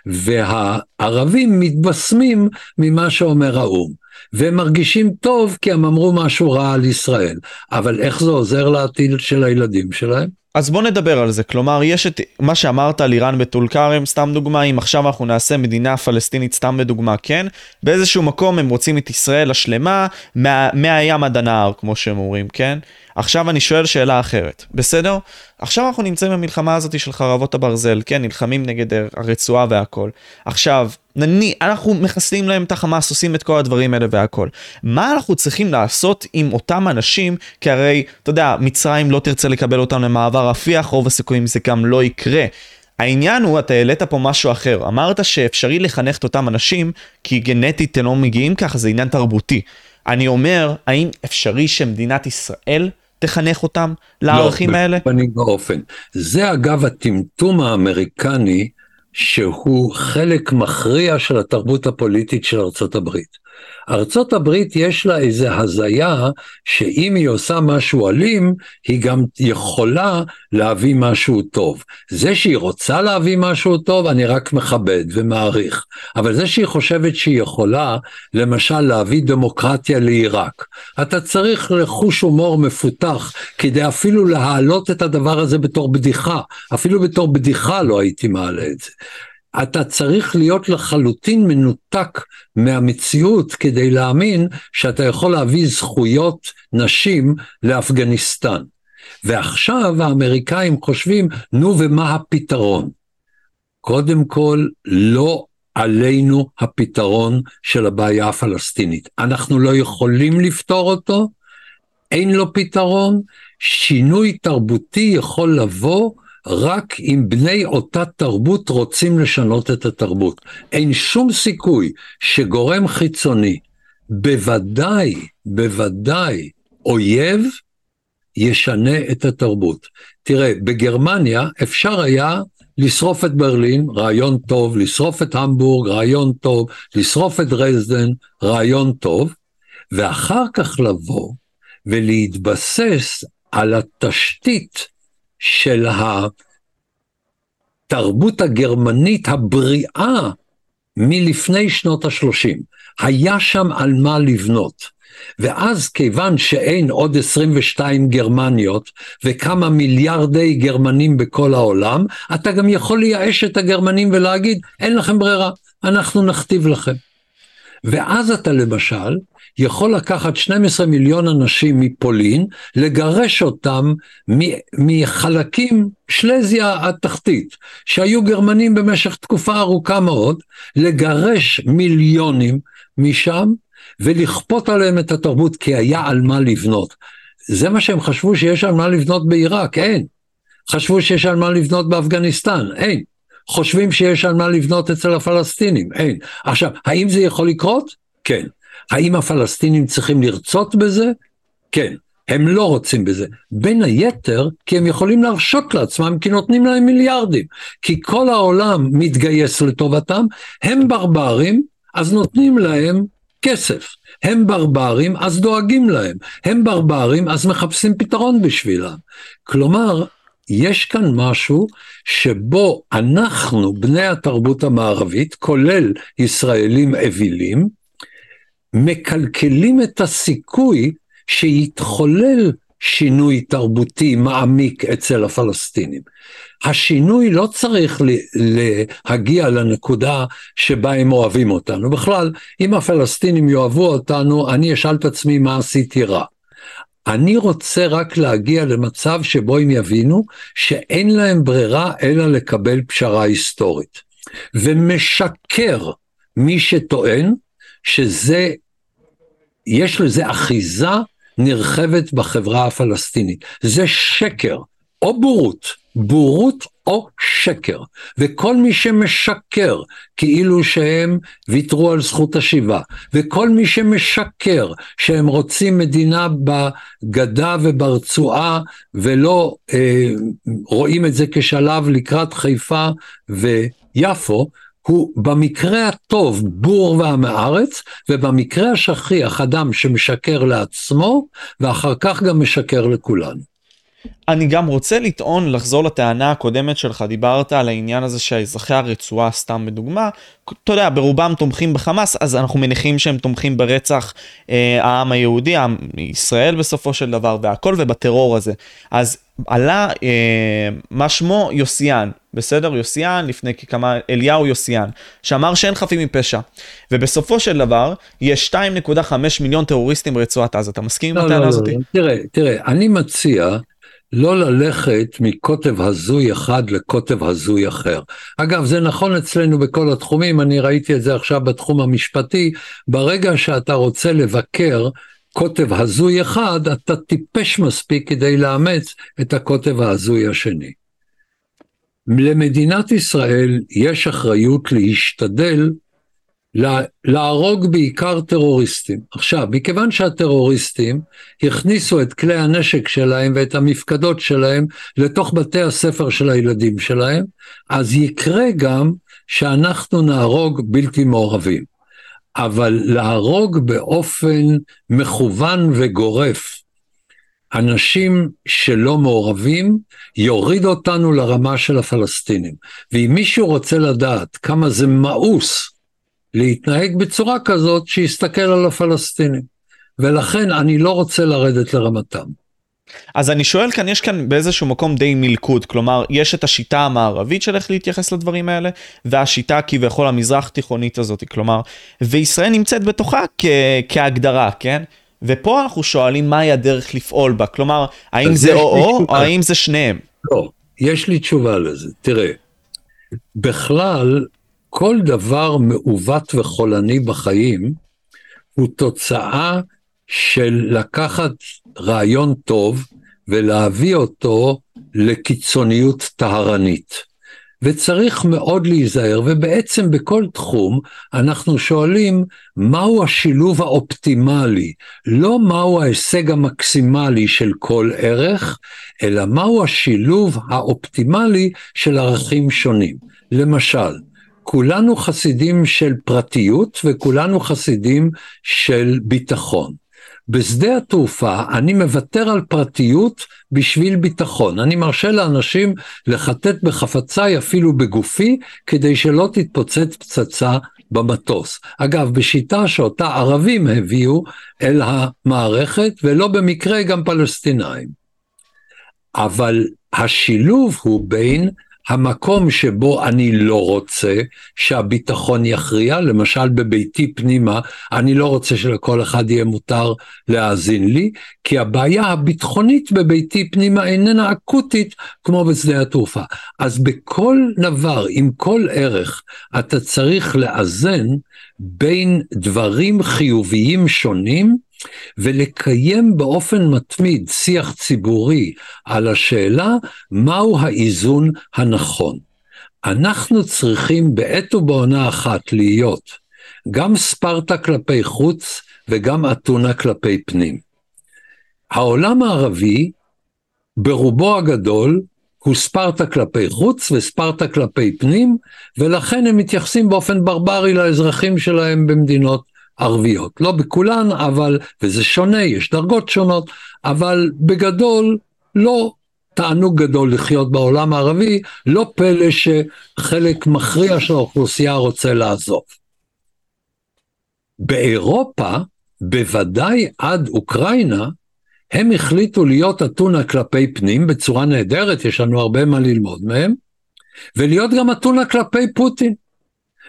והערבים מתבשמים ממה שאומר האו"ם. והם מרגישים טוב כי הם אמרו משהו רע על ישראל, אבל איך זה עוזר לעתיד של הילדים שלהם? אז בוא נדבר על זה, כלומר יש את מה שאמרת על איראן בטול כרם, סתם דוגמה, אם עכשיו אנחנו נעשה מדינה פלסטינית, סתם בדוגמה, כן? באיזשהו מקום הם רוצים את ישראל השלמה, מה, מהים עד הנהר, כמו שהם אומרים, כן? עכשיו אני שואל שאלה אחרת, בסדר? עכשיו אנחנו נמצאים במלחמה הזאת של חרבות הברזל, כן? נלחמים נגד הרצועה והכל. עכשיו, נני, אנחנו מחסלים להם את החמאס, עושים את כל הדברים האלה והכל. מה אנחנו צריכים לעשות עם אותם אנשים, כי הרי, אתה יודע, מצרים לא תרצה לקבל אותם למעבר רפיח, רוב הסיכויים זה גם לא יקרה. העניין הוא, אתה העלית פה משהו אחר. אמרת שאפשרי לחנך את אותם אנשים, כי גנטית הם לא מגיעים ככה, זה עניין תרבותי. אני אומר, האם אפשרי שמדינת ישראל תחנך אותם לערכים לא, האלה? לא, בשום באופן. זה אגב הטמטום האמריקני, שהוא חלק מכריע של התרבות הפוליטית של ארצות הברית. ארצות הברית יש לה איזה הזיה שאם היא עושה משהו אלים, היא גם יכולה להביא משהו טוב. זה שהיא רוצה להביא משהו טוב, אני רק מכבד ומעריך. אבל זה שהיא חושבת שהיא יכולה, למשל להביא דמוקרטיה לעיראק, אתה צריך לחוש הומור מפותח כדי אפילו להעלות את הדבר הזה בתור בדיחה. אפילו בתור בדיחה לא הייתי מעלה את זה. אתה צריך להיות לחלוטין מנותק מהמציאות כדי להאמין שאתה יכול להביא זכויות נשים לאפגניסטן. ועכשיו האמריקאים חושבים, נו ומה הפתרון? קודם כל, לא עלינו הפתרון של הבעיה הפלסטינית. אנחנו לא יכולים לפתור אותו, אין לו פתרון, שינוי תרבותי יכול לבוא רק אם בני אותה תרבות רוצים לשנות את התרבות. אין שום סיכוי שגורם חיצוני, בוודאי, בוודאי אויב, ישנה את התרבות. תראה, בגרמניה אפשר היה לשרוף את ברלין, רעיון טוב, לשרוף את המבורג, רעיון טוב, לשרוף את דרזדן, רעיון טוב, ואחר כך לבוא ולהתבסס על התשתית של התרבות הגרמנית הבריאה מלפני שנות ה-30. היה שם על מה לבנות. ואז כיוון שאין עוד 22 גרמניות וכמה מיליארדי גרמנים בכל העולם, אתה גם יכול לייאש את הגרמנים ולהגיד, אין לכם ברירה, אנחנו נכתיב לכם. ואז אתה למשל יכול לקחת 12 מיליון אנשים מפולין, לגרש אותם מחלקים, שלזיה התחתית, שהיו גרמנים במשך תקופה ארוכה מאוד, לגרש מיליונים משם ולכפות עליהם את התרבות, כי היה על מה לבנות. זה מה שהם חשבו שיש על מה לבנות בעיראק, אין. חשבו שיש על מה לבנות באפגניסטן, אין. חושבים שיש על מה לבנות אצל הפלסטינים, אין. עכשיו, האם זה יכול לקרות? כן. האם הפלסטינים צריכים לרצות בזה? כן. הם לא רוצים בזה. בין היתר, כי הם יכולים להרשות לעצמם, כי נותנים להם מיליארדים. כי כל העולם מתגייס לטובתם, הם ברברים, אז נותנים להם כסף. הם ברברים, אז דואגים להם. הם ברברים, אז מחפשים פתרון בשבילם. כלומר, יש כאן משהו שבו אנחנו, בני התרבות המערבית, כולל ישראלים אווילים, מקלקלים את הסיכוי שיתחולל שינוי תרבותי מעמיק אצל הפלסטינים. השינוי לא צריך להגיע לנקודה שבה הם אוהבים אותנו. בכלל, אם הפלסטינים יאהבו אותנו, אני אשאל את עצמי מה עשיתי רע. אני רוצה רק להגיע למצב שבו הם יבינו שאין להם ברירה אלא לקבל פשרה היסטורית. ומשקר מי שטוען שזה, יש לזה אחיזה נרחבת בחברה הפלסטינית. זה שקר או בורות, בורות או שקר. וכל מי שמשקר כאילו שהם ויתרו על זכות השיבה, וכל מי שמשקר שהם רוצים מדינה בגדה וברצועה ולא אה, רואים את זה כשלב לקראת חיפה ויפו, הוא במקרה הטוב בור ועם הארץ, ובמקרה השכיח אדם שמשקר לעצמו, ואחר כך גם משקר לכולנו. אני גם רוצה לטעון, לחזור לטענה הקודמת שלך, דיברת על העניין הזה שאזרחי הרצועה, סתם בדוגמה, אתה יודע, ברובם תומכים בחמאס, אז אנחנו מניחים שהם תומכים ברצח אה, העם היהודי, העם ישראל בסופו של דבר, והכל, ובטרור הזה. אז עלה, אה, מה שמו? יוסיאן, בסדר? יוסיאן, לפני כמה, אליהו יוסיאן, שאמר שאין חפים מפשע. ובסופו של דבר, יש 2.5 מיליון טרוריסטים ברצועת עזה. אתה מסכים עם לא, הטענה לא, הזאת? לא, תראה, תראה, אני מציע לא ללכת מקוטב הזוי אחד לקוטב הזוי אחר. אגב, זה נכון אצלנו בכל התחומים, אני ראיתי את זה עכשיו בתחום המשפטי, ברגע שאתה רוצה לבקר קוטב הזוי אחד, אתה טיפש מספיק כדי לאמץ את הקוטב ההזוי השני. למדינת ישראל יש אחריות להשתדל להרוג בעיקר טרוריסטים. עכשיו, מכיוון שהטרוריסטים הכניסו את כלי הנשק שלהם ואת המפקדות שלהם לתוך בתי הספר של הילדים שלהם, אז יקרה גם שאנחנו נהרוג בלתי מעורבים. אבל להרוג באופן מכוון וגורף אנשים שלא מעורבים, יוריד אותנו לרמה של הפלסטינים. ואם מישהו רוצה לדעת כמה זה מאוס להתנהג בצורה כזאת, שיסתכל על הפלסטינים. ולכן אני לא רוצה לרדת לרמתם. אז אני שואל כאן, יש כאן באיזשהו מקום די מלכוד, כלומר, יש את השיטה המערבית של איך להתייחס לדברים האלה, והשיטה כביכול המזרח תיכונית הזאת, כלומר, וישראל נמצאת בתוכה כ- כהגדרה, כן? ופה אנחנו שואלים מהי הדרך לפעול בה, כלומר, האם זה או-או, או האם זה שניהם? לא, יש לי תשובה לזה. תראה, בכלל, כל דבר מעוות וחולני בחיים הוא תוצאה של לקחת רעיון טוב ולהביא אותו לקיצוניות טהרנית. וצריך מאוד להיזהר, ובעצם בכל תחום אנחנו שואלים מהו השילוב האופטימלי, לא מהו ההישג המקסימלי של כל ערך, אלא מהו השילוב האופטימלי של ערכים שונים. למשל, כולנו חסידים של פרטיות וכולנו חסידים של ביטחון. בשדה התעופה אני מוותר על פרטיות בשביל ביטחון. אני מרשה לאנשים לחטט בחפציי אפילו בגופי, כדי שלא תתפוצץ פצצה במטוס. אגב, בשיטה שאותה ערבים הביאו אל המערכת, ולא במקרה גם פלסטינאים. אבל השילוב הוא בין המקום שבו אני לא רוצה שהביטחון יכריע, למשל בביתי פנימה, אני לא רוצה שלכל אחד יהיה מותר להאזין לי, כי הבעיה הביטחונית בביתי פנימה איננה אקוטית כמו בשדה התעופה. אז בכל דבר, עם כל ערך, אתה צריך לאזן בין דברים חיוביים שונים, ולקיים באופן מתמיד שיח ציבורי על השאלה מהו האיזון הנכון. אנחנו צריכים בעת ובעונה אחת להיות גם ספרטה כלפי חוץ וגם אתונה כלפי פנים. העולם הערבי ברובו הגדול הוא ספרטה כלפי חוץ וספרטה כלפי פנים, ולכן הם מתייחסים באופן ברברי לאזרחים שלהם במדינות ערביות. לא בכולן, אבל, וזה שונה, יש דרגות שונות, אבל בגדול לא תענוג גדול לחיות בעולם הערבי, לא פלא שחלק מכריע של האוכלוסייה רוצה לעזוב. באירופה, בוודאי עד אוקראינה, הם החליטו להיות אתונה כלפי פנים בצורה נהדרת, יש לנו הרבה מה ללמוד מהם, ולהיות גם אתונה כלפי פוטין.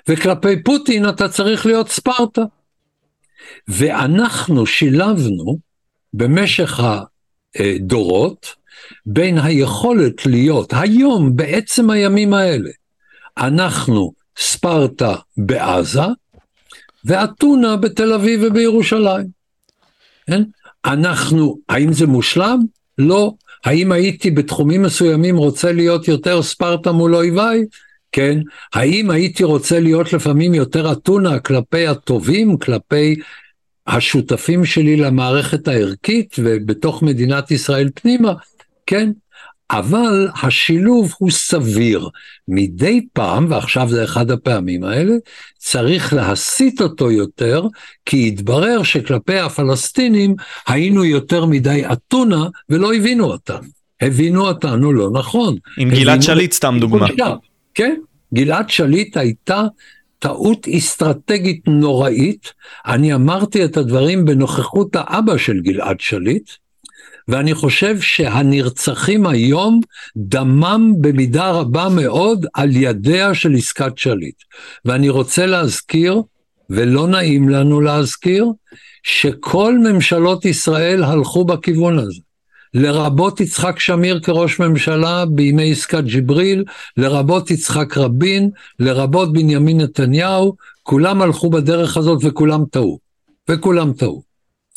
וכלפי פוטין אתה צריך להיות ספרטה. ואנחנו שילבנו במשך הדורות בין היכולת להיות היום, בעצם הימים האלה, אנחנו ספרטה בעזה ואתונה בתל אביב ובירושלים. כן? אנחנו, האם זה מושלם? לא. האם הייתי בתחומים מסוימים רוצה להיות יותר ספרטה מול אויביי? כן. האם הייתי רוצה להיות לפעמים יותר אתונה כלפי הטובים, כלפי השותפים שלי למערכת הערכית ובתוך מדינת ישראל פנימה? כן. אבל השילוב הוא סביר. מדי פעם, ועכשיו זה אחד הפעמים האלה, צריך להסיט אותו יותר, כי התברר שכלפי הפלסטינים היינו יותר מדי אתונה ולא הבינו אותנו. הבינו אותנו לא נכון. עם גלעד שליט סתם דוגמה. כן, גלעד שליט הייתה טעות אסטרטגית נוראית. אני אמרתי את הדברים בנוכחות האבא של גלעד שליט, ואני חושב שהנרצחים היום דמם במידה רבה מאוד על ידיה של עסקת שליט. ואני רוצה להזכיר, ולא נעים לנו להזכיר, שכל ממשלות ישראל הלכו בכיוון הזה. לרבות יצחק שמיר כראש ממשלה בימי עסקת ג'יבריל, לרבות יצחק רבין, לרבות בנימין נתניהו, כולם הלכו בדרך הזאת וכולם טעו. וכולם טעו.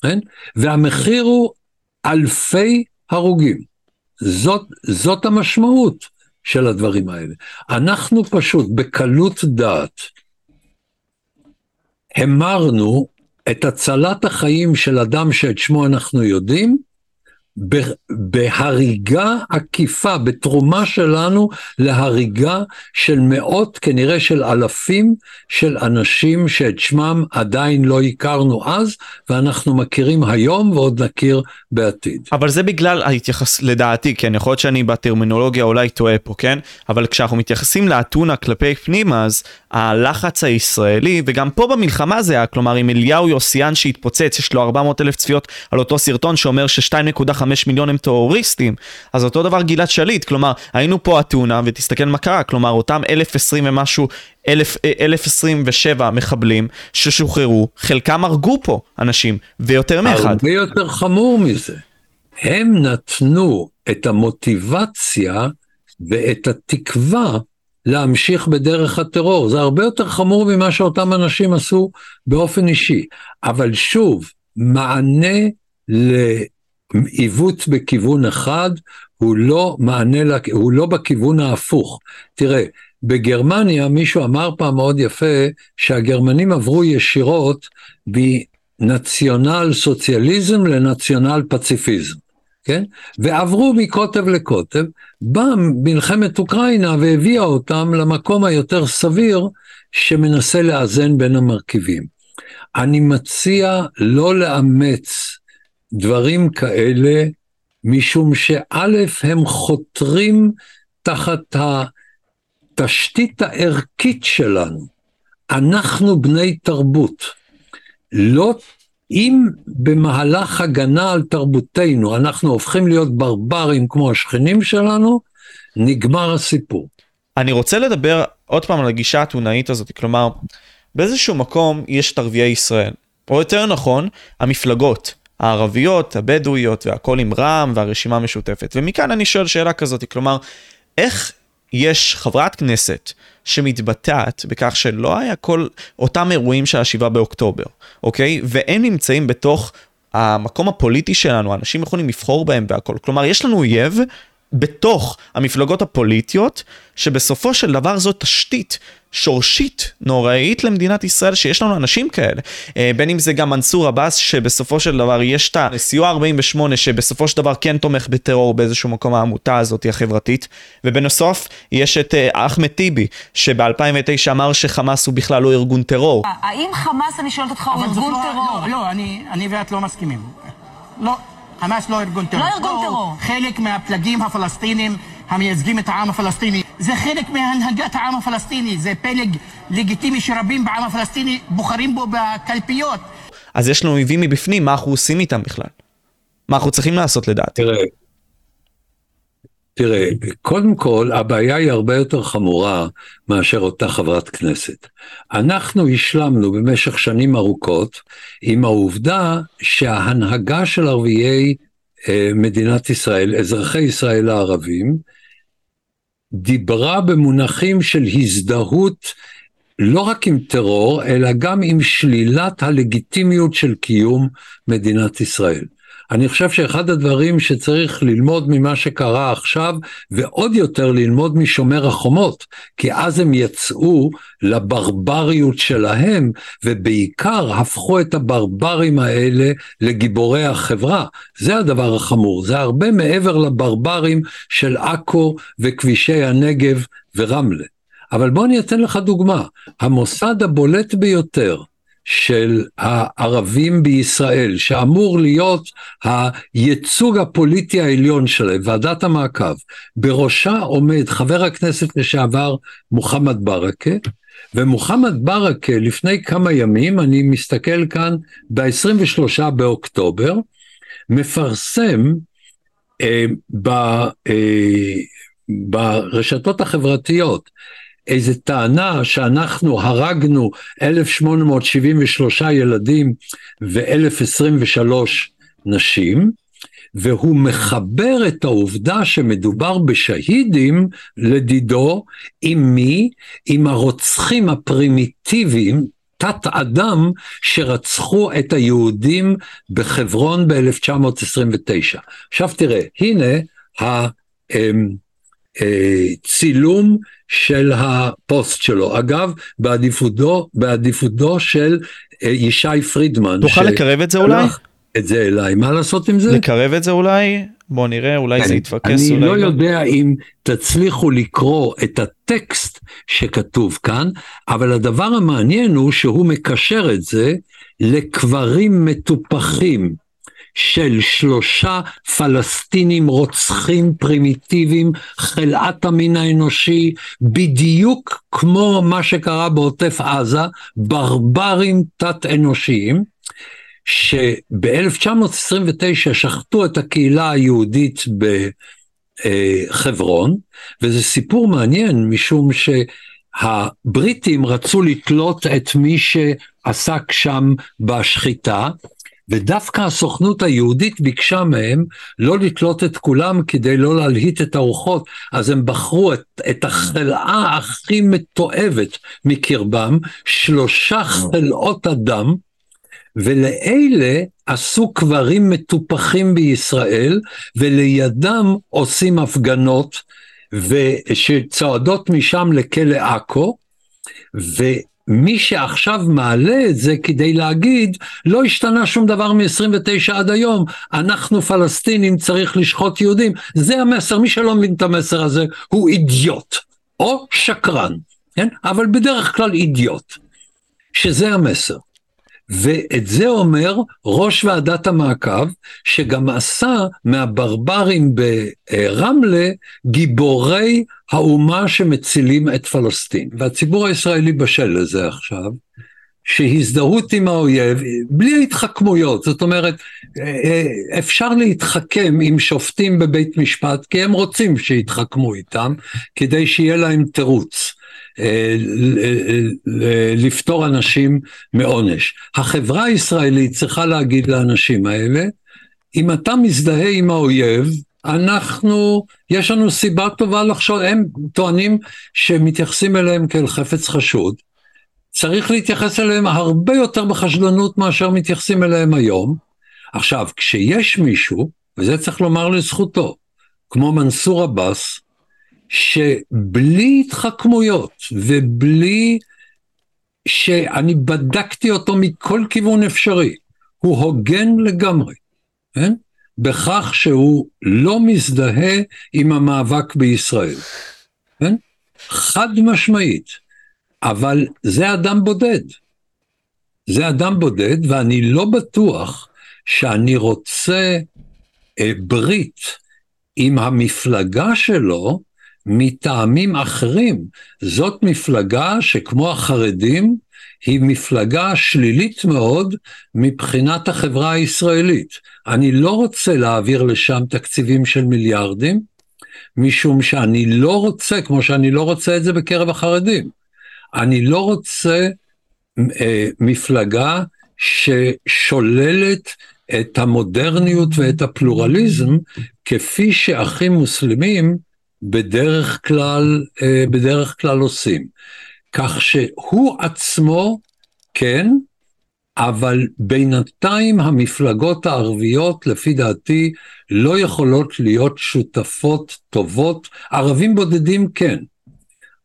כן? והמחיר הוא אלפי הרוגים. זאת, זאת המשמעות של הדברים האלה. אנחנו פשוט בקלות דעת המרנו את הצלת החיים של אדם שאת שמו אנחנו יודעים, בהריגה עקיפה, בתרומה שלנו להריגה של מאות, כנראה של אלפים של אנשים שאת שמם עדיין לא הכרנו אז, ואנחנו מכירים היום ועוד נכיר בעתיד. אבל זה בגלל ההתייחס, לדעתי, כן, יכול להיות שאני בטרמינולוגיה אולי טועה פה, כן? אבל כשאנחנו מתייחסים לאתונה כלפי פנימה, אז הלחץ הישראלי, וגם פה במלחמה זה היה, כלומר, עם אליהו יוסיאן שהתפוצץ, יש לו 400 אלף צפיות על אותו סרטון שאומר ש-2.5 מיליון הם טרוריסטים, אז אותו דבר גלעד שליט, כלומר, היינו פה אתונה, ותסתכל מה קרה, כלומר, אותם 1,020 ומשהו, 1,027 אה, מחבלים ששוחררו, חלקם הרגו פה אנשים, ויותר מאחד. הרבה יותר חמור מזה, הם נתנו את המוטיבציה ואת התקווה להמשיך בדרך הטרור. זה הרבה יותר חמור ממה שאותם אנשים עשו באופן אישי. אבל שוב, מענה לעיוות בכיוון אחד הוא לא מענה, הוא לא בכיוון ההפוך. תראה, בגרמניה מישהו אמר פעם מאוד יפה שהגרמנים עברו ישירות מנציונל סוציאליזם לנציונל פציפיזם. כן? ועברו מקוטב לקוטב, באה מלחמת אוקראינה והביאה אותם למקום היותר סביר שמנסה לאזן בין המרכיבים. אני מציע לא לאמץ דברים כאלה, משום שא' הם חותרים תחת התשתית הערכית שלנו. אנחנו בני תרבות. לא אם במהלך הגנה על תרבותנו אנחנו הופכים להיות ברברים כמו השכנים שלנו, נגמר הסיפור. אני רוצה לדבר עוד פעם על הגישה האתונאית הזאת, כלומר, באיזשהו מקום יש את ערביי ישראל, או יותר נכון, המפלגות הערביות, הבדואיות והכל עם רע"מ והרשימה המשותפת. ומכאן אני שואל שאלה כזאת, כלומר, איך יש חברת כנסת שמתבטאת בכך שלא היה כל אותם אירועים של השבעה באוקטובר, אוקיי? והם נמצאים בתוך המקום הפוליטי שלנו, אנשים יכולים לבחור בהם והכל. כלומר, יש לנו אויב בתוך המפלגות הפוליטיות, שבסופו של דבר זו תשתית שורשית נוראית למדינת ישראל, שיש לנו אנשים כאלה. אה, בין אם זה גם מנסור עבאס, שבסופו של דבר יש את הסיוע 48, שבסופו של דבר כן תומך בטרור באיזשהו מקום העמותה הזאת החברתית, ובנוסף יש את אה, אחמד טיבי, שב-2009 אמר שחמאס הוא בכלל לא ארגון טרור. האם חמאס, אני שואלת אותך, הוא ארגון לא- טרור? לא, לא, אני ואת לא מסכימים. לא. חמאס לא ארגון טרור. לא ארגון טרור. חלק מהפלגים הפלסטינים המייצגים את העם הפלסטיני. זה חלק מהנהגת העם הפלסטיני, זה פלג לגיטימי שרבים בעם הפלסטיני בוחרים בו בקלפיות. אז יש לנו אויבים מבפנים, מה אנחנו עושים איתם בכלל? מה אנחנו צריכים לעשות לדעתי? תראה, תראה, קודם כל, הבעיה היא הרבה יותר חמורה מאשר אותה חברת כנסת. אנחנו השלמנו במשך שנים ארוכות עם העובדה שההנהגה של ערביי אה, מדינת ישראל, אזרחי ישראל הערבים, דיברה במונחים של הזדהות לא רק עם טרור, אלא גם עם שלילת הלגיטימיות של קיום מדינת ישראל. אני חושב שאחד הדברים שצריך ללמוד ממה שקרה עכשיו, ועוד יותר ללמוד משומר החומות, כי אז הם יצאו לברבריות שלהם, ובעיקר הפכו את הברברים האלה לגיבורי החברה. זה הדבר החמור, זה הרבה מעבר לברברים של עכו וכבישי הנגב ורמלה. אבל בוא אני אתן לך דוגמה, המוסד הבולט ביותר של הערבים בישראל, שאמור להיות הייצוג הפוליטי העליון שלהם, ועדת המעקב, בראשה עומד חבר הכנסת לשעבר מוחמד ברכה, ומוחמד ברכה לפני כמה ימים, אני מסתכל כאן ב-23 באוקטובר, מפרסם אה, ב, אה, ברשתות החברתיות איזה טענה שאנחנו הרגנו 1,873 ילדים ו-1,023 נשים, והוא מחבר את העובדה שמדובר בשהידים לדידו עם מי? עם הרוצחים הפרימיטיביים, תת אדם שרצחו את היהודים בחברון ב-1929. עכשיו תראה, הנה הצילום אה, של הפוסט שלו. אגב, בעדיפותו, בעדיפותו של אה, ישי פרידמן. תוכל ש... לקרב את זה אולי? את זה אליי, מה לעשות עם זה? לקרב את זה אולי? בוא נראה, אולי כן. זה יתפקס. אני אולי לא יודע אם תצליחו לקרוא את הטקסט שכתוב כאן, אבל הדבר המעניין הוא שהוא מקשר את זה לקברים מטופחים. של שלושה פלסטינים רוצחים פרימיטיביים, חלאת המין האנושי, בדיוק כמו מה שקרה בעוטף עזה, ברברים תת-אנושיים, שב-1929 שחטו את הקהילה היהודית בחברון, וזה סיפור מעניין משום ש... הבריטים רצו לתלות את מי שעסק שם בשחיטה, ודווקא הסוכנות היהודית ביקשה מהם לא לתלות את כולם כדי לא להלהיט את הרוחות, אז הם בחרו את, את החלאה הכי מתועבת מקרבם, שלושה חלאות אדם, ולאלה עשו קברים מטופחים בישראל, ולידם עושים הפגנות שצועדות משם לכלא עכו, מי שעכשיו מעלה את זה כדי להגיד, לא השתנה שום דבר מ-29 עד היום, אנחנו פלסטינים, צריך לשחוט יהודים. זה המסר, מי שלא מבין את המסר הזה הוא אידיוט, או שקרן, כן? אבל בדרך כלל אידיוט, שזה המסר. ואת זה אומר ראש ועדת המעקב, שגם עשה מהברברים ברמלה גיבורי האומה שמצילים את פלסטין. והציבור הישראלי בשל לזה עכשיו, שהזדהות עם האויב, בלי התחכמויות, זאת אומרת, אפשר להתחכם עם שופטים בבית משפט, כי הם רוצים שיתחכמו איתם, כדי שיהיה להם תירוץ. אה, לפטור אנשים מעונש. החברה הישראלית צריכה להגיד לאנשים האלה, אם אתה מזדהה עם האויב, אנחנו, יש לנו סיבה טובה לחשוב, הם טוענים שמתייחסים אליהם כאל חפץ חשוד. צריך להתייחס אליהם הרבה יותר בחשדנות מאשר מתייחסים אליהם היום. עכשיו, כשיש מישהו, וזה צריך לומר לזכותו, כמו מנסור עבאס, שבלי התחכמויות ובלי שאני בדקתי אותו מכל כיוון אפשרי, הוא הוגן לגמרי, כן? בכך שהוא לא מזדהה עם המאבק בישראל, כן? חד משמעית, אבל זה אדם בודד. זה אדם בודד, ואני לא בטוח שאני רוצה אה, ברית עם המפלגה שלו מטעמים אחרים. זאת מפלגה שכמו החרדים, היא מפלגה שלילית מאוד מבחינת החברה הישראלית. אני לא רוצה להעביר לשם תקציבים של מיליארדים, משום שאני לא רוצה, כמו שאני לא רוצה את זה בקרב החרדים, אני לא רוצה אה, מפלגה ששוללת את המודרניות ואת הפלורליזם, כפי שאחים מוסלמים בדרך כלל, אה, בדרך כלל עושים. כך שהוא עצמו, כן, אבל בינתיים המפלגות הערביות, לפי דעתי, לא יכולות להיות שותפות טובות. ערבים בודדים כן,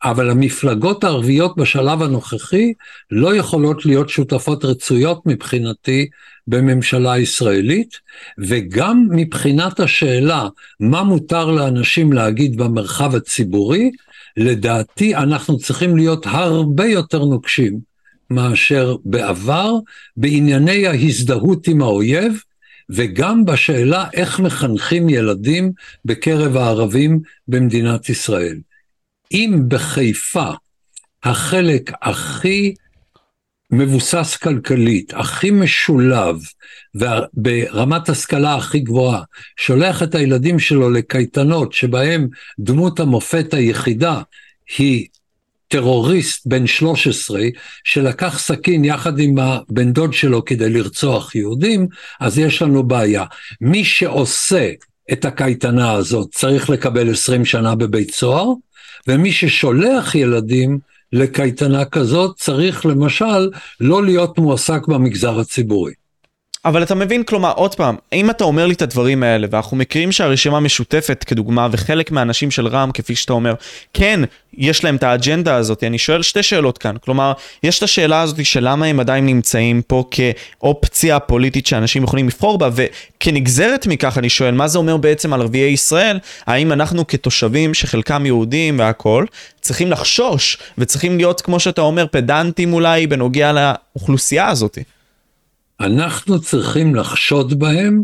אבל המפלגות הערביות בשלב הנוכחי לא יכולות להיות שותפות רצויות מבחינתי בממשלה ישראלית, וגם מבחינת השאלה מה מותר לאנשים להגיד במרחב הציבורי, לדעתי אנחנו צריכים להיות הרבה יותר נוקשים מאשר בעבר בענייני ההזדהות עם האויב, וגם בשאלה איך מחנכים ילדים בקרב הערבים במדינת ישראל. אם בחיפה החלק הכי מבוסס כלכלית, הכי משולב, וברמת השכלה הכי גבוהה, שולח את הילדים שלו לקייטנות שבהם דמות המופת היחידה היא טרוריסט בן 13 שלקח סכין יחד עם הבן דוד שלו כדי לרצוח יהודים, אז יש לנו בעיה. מי שעושה את הקייטנה הזאת צריך לקבל 20 שנה בבית סוהר, ומי ששולח ילדים לקייטנה כזאת צריך למשל לא להיות מועסק במגזר הציבורי. אבל אתה מבין, כלומר, עוד פעם, אם אתה אומר לי את הדברים האלה, ואנחנו מכירים שהרשימה המשותפת כדוגמה, וחלק מהאנשים של רע"מ, כפי שאתה אומר, כן, יש להם את האג'נדה הזאת, אני שואל שתי שאלות כאן. כלומר, יש את השאלה הזאת של למה הם עדיין נמצאים פה כאופציה פוליטית שאנשים יכולים לבחור בה, וכנגזרת מכך אני שואל, מה זה אומר בעצם על ערביי ישראל? האם אנחנו כתושבים, שחלקם יהודים והכול, צריכים לחשוש, וצריכים להיות, כמו שאתה אומר, פדנטים אולי, בנוגע לאוכלוסייה הזאת? אנחנו צריכים לחשוד בהם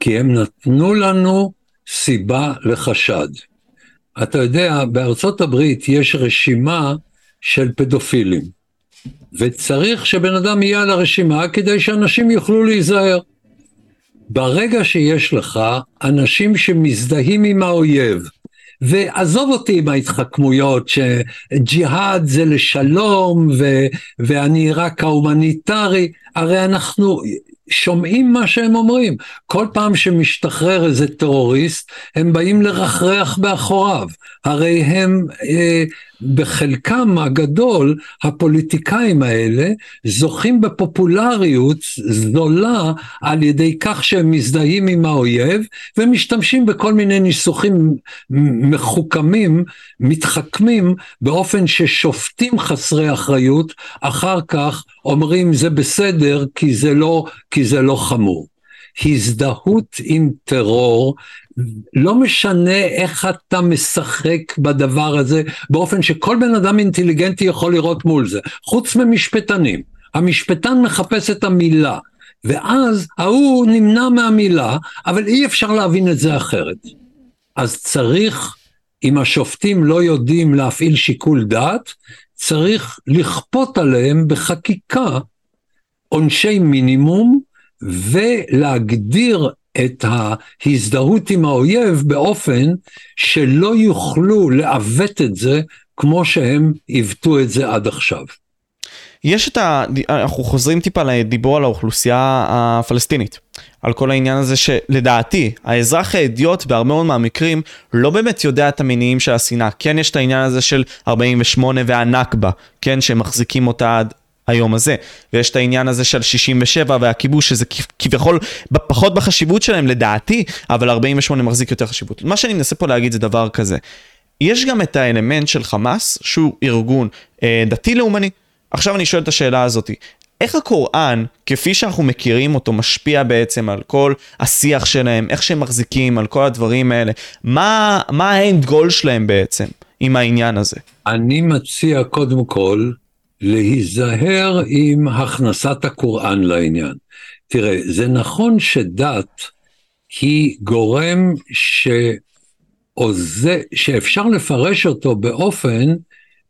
כי הם נתנו לנו סיבה לחשד. אתה יודע, בארצות הברית יש רשימה של פדופילים, וצריך שבן אדם יהיה על הרשימה כדי שאנשים יוכלו להיזהר. ברגע שיש לך אנשים שמזדהים עם האויב, ועזוב אותי עם ההתחכמויות שג'יהאד זה לשלום ו, ואני רק ההומניטרי, הרי אנחנו שומעים מה שהם אומרים. כל פעם שמשתחרר איזה טרוריסט, הם באים לרחרח באחוריו. הרי הם אה, בחלקם הגדול, הפוליטיקאים האלה זוכים בפופולריות זולה על ידי כך שהם מזדהים עם האויב ומשתמשים בכל מיני ניסוחים מחוכמים, מתחכמים, באופן ששופטים חסרי אחריות אחר כך אומרים זה בסדר כי זה לא, כי זה לא חמור. הזדהות עם טרור, לא משנה איך אתה משחק בדבר הזה, באופן שכל בן אדם אינטליגנטי יכול לראות מול זה, חוץ ממשפטנים. המשפטן מחפש את המילה, ואז ההוא נמנע מהמילה, אבל אי אפשר להבין את זה אחרת. אז צריך, אם השופטים לא יודעים להפעיל שיקול דעת, צריך לכפות עליהם בחקיקה עונשי מינימום ולהגדיר את ההזדהות עם האויב באופן שלא יוכלו לעוות את זה כמו שהם עיוותו את זה עד עכשיו. יש את ה... אנחנו חוזרים טיפה לדיבור על האוכלוסייה הפלסטינית. על כל העניין הזה שלדעתי, האזרח האדיוט בהרבה מאוד מהמקרים לא באמת יודע את המניעים של השנאה. כן יש את העניין הזה של 48 והנכבה, כן, שמחזיקים אותה עד היום הזה. ויש את העניין הזה של 67 והכיבוש, שזה כביכול פחות בחשיבות שלהם לדעתי, אבל 48 מחזיק יותר חשיבות. מה שאני מנסה פה להגיד זה דבר כזה. יש גם את האלמנט של חמאס, שהוא ארגון אה, דתי-לאומני. עכשיו אני שואל את השאלה הזאת, איך הקוראן, כפי שאנחנו מכירים אותו, משפיע בעצם על כל השיח שלהם, איך שהם מחזיקים, על כל הדברים האלה? מה האנד גול שלהם בעצם עם העניין הזה? אני מציע קודם כל להיזהר עם הכנסת הקוראן לעניין. תראה, זה נכון שדת היא גורם שעוזר, שאפשר לפרש אותו באופן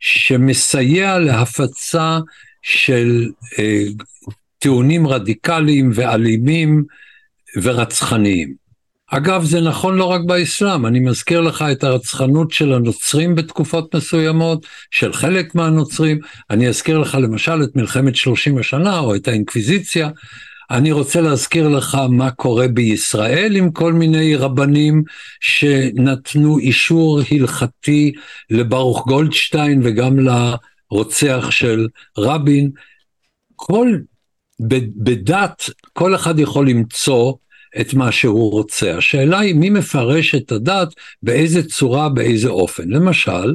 שמסייע להפצה של אה, טיעונים רדיקליים ואלימים ורצחניים. אגב, זה נכון לא רק באסלאם, אני מזכיר לך את הרצחנות של הנוצרים בתקופות מסוימות, של חלק מהנוצרים, אני אזכיר לך למשל את מלחמת 30 השנה או את האינקוויזיציה, אני רוצה להזכיר לך מה קורה בישראל עם כל מיני רבנים שנתנו אישור הלכתי לברוך גולדשטיין וגם רוצח של רבין. כל, בדת, כל אחד יכול למצוא את מה שהוא רוצה. השאלה היא מי מפרש את הדת, באיזה צורה, באיזה אופן. למשל,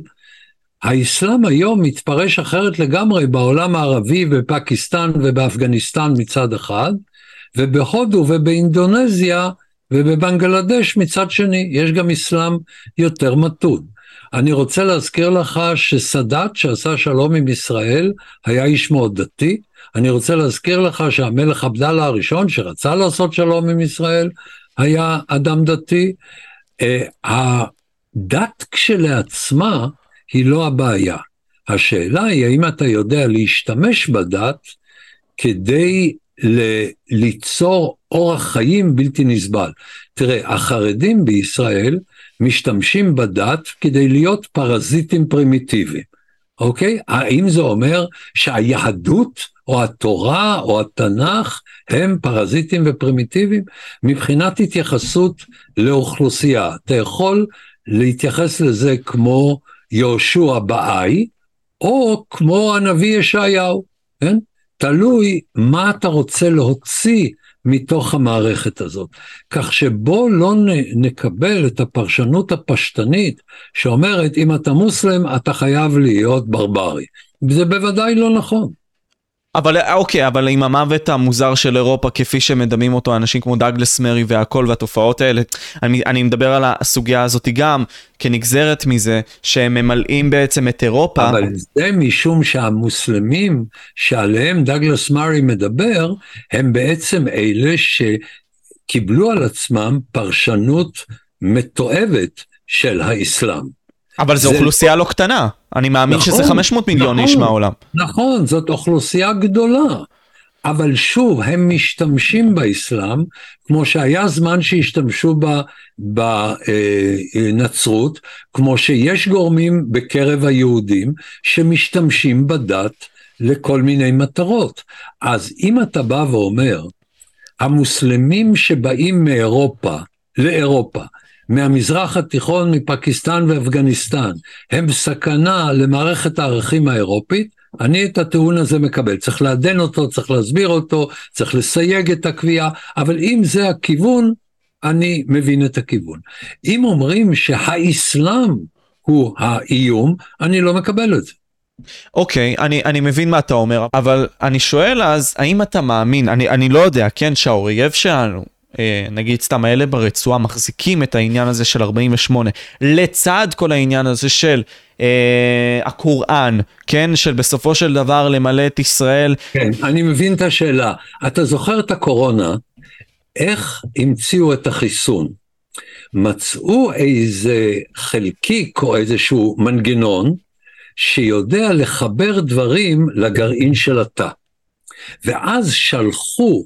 האסלאם היום מתפרש אחרת לגמרי בעולם הערבי, בפקיסטן ובאפגניסטן מצד אחד, ובהודו ובאינדונזיה ובבנגלדש מצד שני, יש גם אסלאם יותר מתון. אני רוצה להזכיר לך שסאדאת, שעשה שלום עם ישראל, היה איש מאוד דתי. אני רוצה להזכיר לך שהמלך עבדאללה הראשון, שרצה לעשות שלום עם ישראל, היה אדם דתי. אה, הדת כשלעצמה היא לא הבעיה. השאלה היא האם אתה יודע להשתמש בדת כדי ל- ליצור אורח חיים בלתי נסבל. תראה, החרדים בישראל משתמשים בדת כדי להיות פרזיטים פרימיטיביים, אוקיי? האם זה אומר שהיהדות או התורה או התנ"ך הם פרזיטים ופרימיטיביים? מבחינת התייחסות לאוכלוסייה, אתה יכול להתייחס לזה כמו יהושע באי, או כמו הנביא ישעיהו, כן? תלוי מה אתה רוצה להוציא מתוך המערכת הזאת. כך שבוא לא נקבל את הפרשנות הפשטנית שאומרת אם אתה מוסלם אתה חייב להיות ברברי. זה בוודאי לא נכון. אבל אוקיי, אבל עם המוות המוזר של אירופה כפי שמדמים אותו אנשים כמו דאגלס מרי והכל והתופעות האלה, אני, אני מדבר על הסוגיה הזאת גם כנגזרת מזה שהם ממלאים בעצם את אירופה. אבל זה משום שהמוסלמים שעליהם דאגלס מרי מדבר, הם בעצם אלה שקיבלו על עצמם פרשנות מתועבת של האסלאם. אבל זו אוכלוסייה לא קטנה, אני מאמין נכון, שזה 500 מיליון נכון, איש מהעולם. נכון, זאת אוכלוסייה גדולה. אבל שוב, הם משתמשים באסלאם, כמו שהיה זמן שהשתמשו בנצרות, אה, כמו שיש גורמים בקרב היהודים שמשתמשים בדת לכל מיני מטרות. אז אם אתה בא ואומר, המוסלמים שבאים מאירופה לאירופה, מהמזרח התיכון, מפקיסטן ואפגניסטן, הם סכנה למערכת הערכים האירופית, אני את הטיעון הזה מקבל. צריך לעדן אותו, צריך להסביר אותו, צריך לסייג את הקביעה, אבל אם זה הכיוון, אני מבין את הכיוון. אם אומרים שהאסלאם הוא האיום, אני לא מקבל את זה. אוקיי, okay, אני, אני מבין מה אתה אומר, אבל אני שואל אז, האם אתה מאמין, אני, אני לא יודע, כן, שהאויב שלנו, נגיד סתם האלה ברצועה מחזיקים את העניין הזה של 48, לצד כל העניין הזה של אה, הקוראן, כן, של בסופו של דבר למלא את ישראל. כן, אני מבין את השאלה. אתה זוכר את הקורונה, איך המציאו את החיסון? מצאו איזה חלקיק או איזשהו מנגנון שיודע לחבר דברים לגרעין של התא. ואז שלחו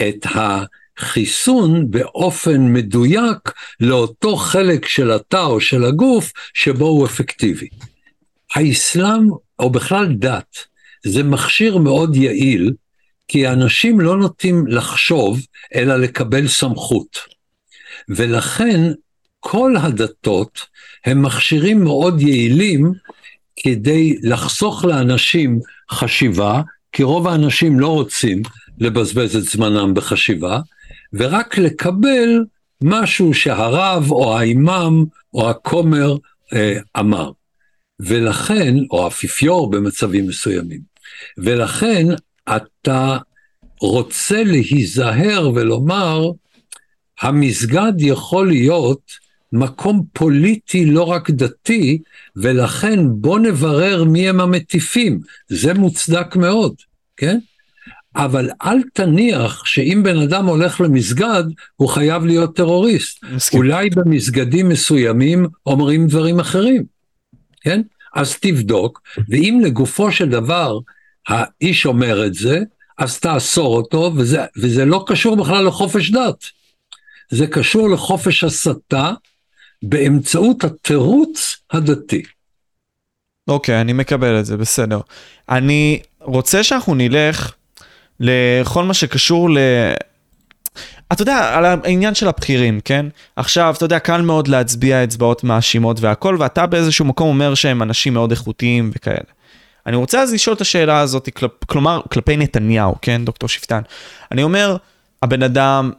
את ה... חיסון באופן מדויק לאותו חלק של התא או של הגוף שבו הוא אפקטיבי. האסלאם, או בכלל דת, זה מכשיר מאוד יעיל, כי אנשים לא נוטים לחשוב, אלא לקבל סמכות. ולכן כל הדתות הם מכשירים מאוד יעילים כדי לחסוך לאנשים חשיבה, כי רוב האנשים לא רוצים לבזבז את זמנם בחשיבה, ורק לקבל משהו שהרב או האימאם או הכומר אה, אמר. ולכן, או האפיפיור במצבים מסוימים. ולכן אתה רוצה להיזהר ולומר, המסגד יכול להיות מקום פוליטי לא רק דתי, ולכן בוא נברר מי הם המטיפים. זה מוצדק מאוד, כן? אבל אל תניח שאם בן אדם הולך למסגד, הוא חייב להיות טרוריסט. מסכים. אולי במסגדים מסוימים אומרים דברים אחרים, כן? אז תבדוק, ואם לגופו של דבר האיש אומר את זה, אז תאסור אותו, וזה, וזה לא קשור בכלל לחופש דת. זה קשור לחופש הסתה באמצעות התירוץ הדתי. אוקיי, okay, אני מקבל את זה, בסדר. אני רוצה שאנחנו נלך לכל מה שקשור ל... אתה יודע, על העניין של הבכירים, כן? עכשיו, אתה יודע, קל מאוד להצביע אצבעות מאשימות והכל, ואתה באיזשהו מקום אומר שהם אנשים מאוד איכותיים וכאלה. אני רוצה אז לשאול את השאלה הזאת, כל, כלומר, כלפי נתניהו, כן, דוקטור שפטן. אני אומר, הבן אדם,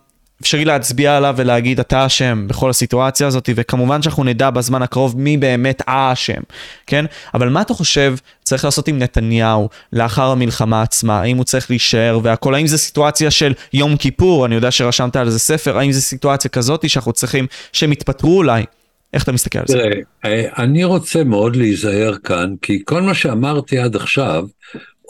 אפשרי להצביע עליו ולהגיד אתה אשם בכל הסיטואציה הזאת, וכמובן שאנחנו נדע בזמן הקרוב מי באמת האשם, כן? אבל מה אתה חושב צריך לעשות עם נתניהו לאחר המלחמה עצמה? האם הוא צריך להישאר והכל? האם זו סיטואציה של יום כיפור? אני יודע שרשמת על זה ספר, האם זו סיטואציה כזאת שאנחנו צריכים שהם יתפטרו אולי? איך אתה מסתכל על זה? תראה, אה, אני רוצה מאוד להיזהר כאן, כי כל מה שאמרתי עד עכשיו,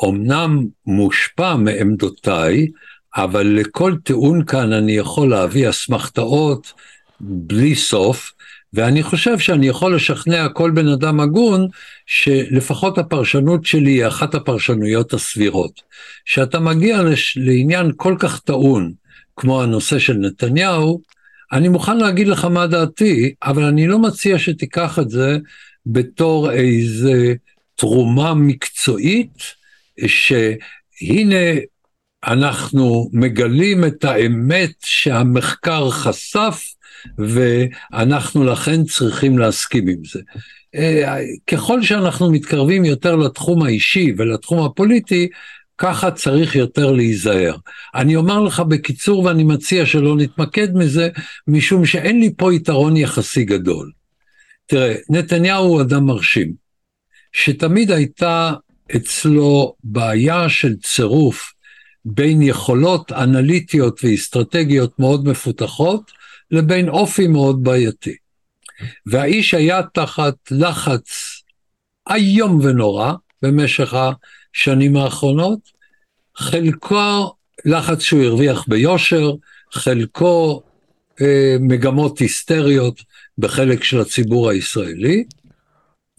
אמנם מושפע מעמדותיי, אבל לכל טיעון כאן אני יכול להביא אסמכתאות בלי סוף, ואני חושב שאני יכול לשכנע כל בן אדם הגון שלפחות הפרשנות שלי היא אחת הפרשנויות הסבירות. שאתה מגיע לש... לעניין כל כך טעון, כמו הנושא של נתניהו, אני מוכן להגיד לך מה דעתי, אבל אני לא מציע שתיקח את זה בתור איזה תרומה מקצועית, שהנה אנחנו מגלים את האמת שהמחקר חשף, ואנחנו לכן צריכים להסכים עם זה. אה, ככל שאנחנו מתקרבים יותר לתחום האישי ולתחום הפוליטי, ככה צריך יותר להיזהר. אני אומר לך בקיצור, ואני מציע שלא נתמקד מזה, משום שאין לי פה יתרון יחסי גדול. תראה, נתניהו הוא אדם מרשים, שתמיד הייתה אצלו בעיה של צירוף בין יכולות אנליטיות ואסטרטגיות מאוד מפותחות, לבין אופי מאוד בעייתי. והאיש היה תחת לחץ איום ונורא במשך השנים האחרונות, חלקו לחץ שהוא הרוויח ביושר, חלקו אה, מגמות היסטריות בחלק של הציבור הישראלי,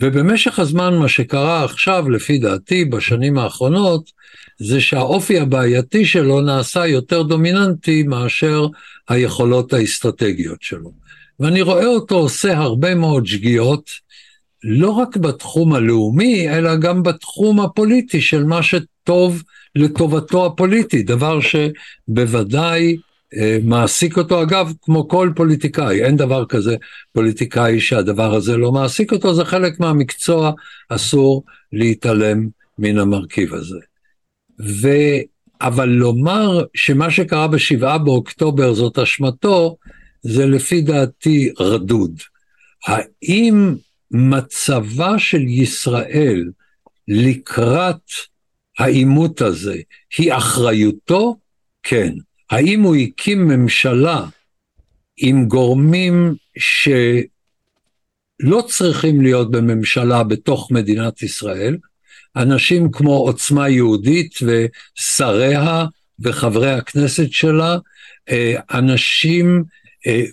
ובמשך הזמן מה שקרה עכשיו, לפי דעתי, בשנים האחרונות, זה שהאופי הבעייתי שלו נעשה יותר דומיננטי מאשר היכולות האסטרטגיות שלו. ואני רואה אותו עושה הרבה מאוד שגיאות, לא רק בתחום הלאומי, אלא גם בתחום הפוליטי של מה שטוב לטובתו הפוליטית, דבר שבוודאי אה, מעסיק אותו, אגב, כמו כל פוליטיקאי, אין דבר כזה פוליטיקאי שהדבר הזה לא מעסיק אותו, זה חלק מהמקצוע, אסור להתעלם מן המרכיב הזה. ו... אבל לומר שמה שקרה בשבעה באוקטובר זאת אשמתו, זה לפי דעתי רדוד. האם מצבה של ישראל לקראת העימות הזה היא אחריותו? כן. האם הוא הקים ממשלה עם גורמים שלא צריכים להיות בממשלה בתוך מדינת ישראל, אנשים כמו עוצמה יהודית ושריה וחברי הכנסת שלה, אה, אנשים, אה,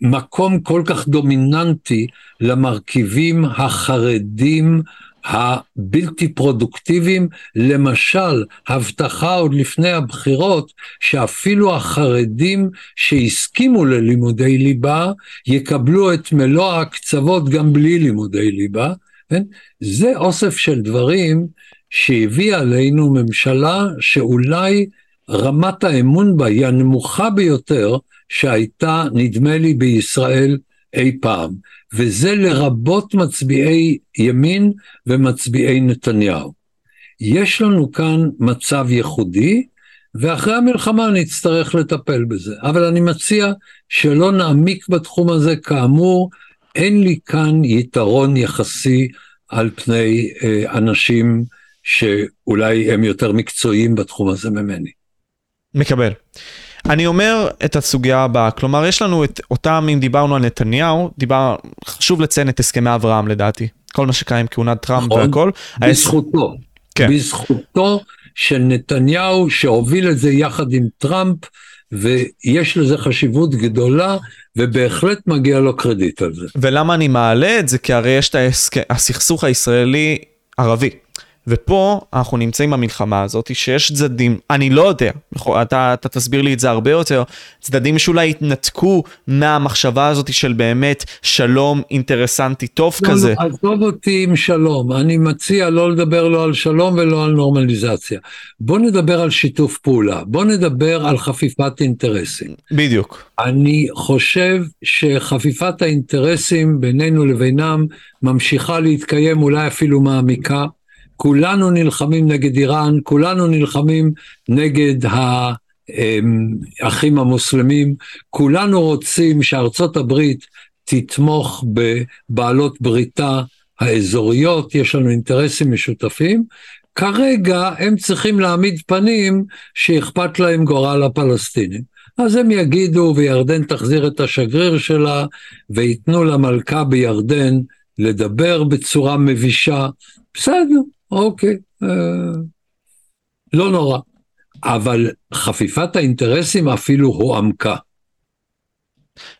מקום כל כך דומיננטי למרכיבים החרדים הבלתי פרודוקטיביים, למשל, הבטחה עוד לפני הבחירות שאפילו החרדים שהסכימו ללימודי ליבה יקבלו את מלוא ההקצוות גם בלי לימודי ליבה, כן? זה אוסף של דברים שהביא עלינו ממשלה שאולי רמת האמון בה היא הנמוכה ביותר שהייתה, נדמה לי, בישראל אי פעם. וזה לרבות מצביעי ימין ומצביעי נתניהו. יש לנו כאן מצב ייחודי, ואחרי המלחמה נצטרך לטפל בזה. אבל אני מציע שלא נעמיק בתחום הזה, כאמור, אין לי כאן יתרון יחסי על פני אה, אנשים שאולי הם יותר מקצועיים בתחום הזה ממני. מקבל. אני אומר את הסוגיה הבאה, כלומר יש לנו את אותם, אם דיברנו על נתניהו, דיבר, חשוב לציין את הסכמי אברהם לדעתי, כל מה שקרה עם כהונת טראמפ נכון, והכל. בזכותו, כן. בזכותו של נתניהו שהוביל את זה יחד עם טראמפ, ויש לזה חשיבות גדולה, ובהחלט מגיע לו קרדיט על זה. ולמה אני מעלה את זה? כי הרי יש את הסכסוך הישראלי-ערבי. ופה אנחנו נמצאים במלחמה הזאת, שיש צדדים, אני לא יודע, אתה, אתה תסביר לי את זה הרבה יותר, צדדים שאולי התנתקו מהמחשבה הזאת של באמת שלום אינטרסנטי טוב לא, כזה. לא, עזוב אותי עם שלום, אני מציע לא לדבר לא על שלום ולא על נורמליזציה. בוא נדבר על שיתוף פעולה, בוא נדבר על חפיפת אינטרסים. בדיוק. אני חושב שחפיפת האינטרסים בינינו לבינם ממשיכה להתקיים, אולי אפילו מעמיקה. כולנו נלחמים נגד איראן, כולנו נלחמים נגד האחים המוסלמים, כולנו רוצים שארצות הברית תתמוך בבעלות בריתה האזוריות, יש לנו אינטרסים משותפים, כרגע הם צריכים להעמיד פנים שאכפת להם גורל הפלסטינים. אז הם יגידו, וירדן תחזיר את השגריר שלה, וייתנו למלכה בירדן לדבר בצורה מבישה. בסדר, אוקיי, אה, לא נורא. אבל חפיפת האינטרסים אפילו הועמקה.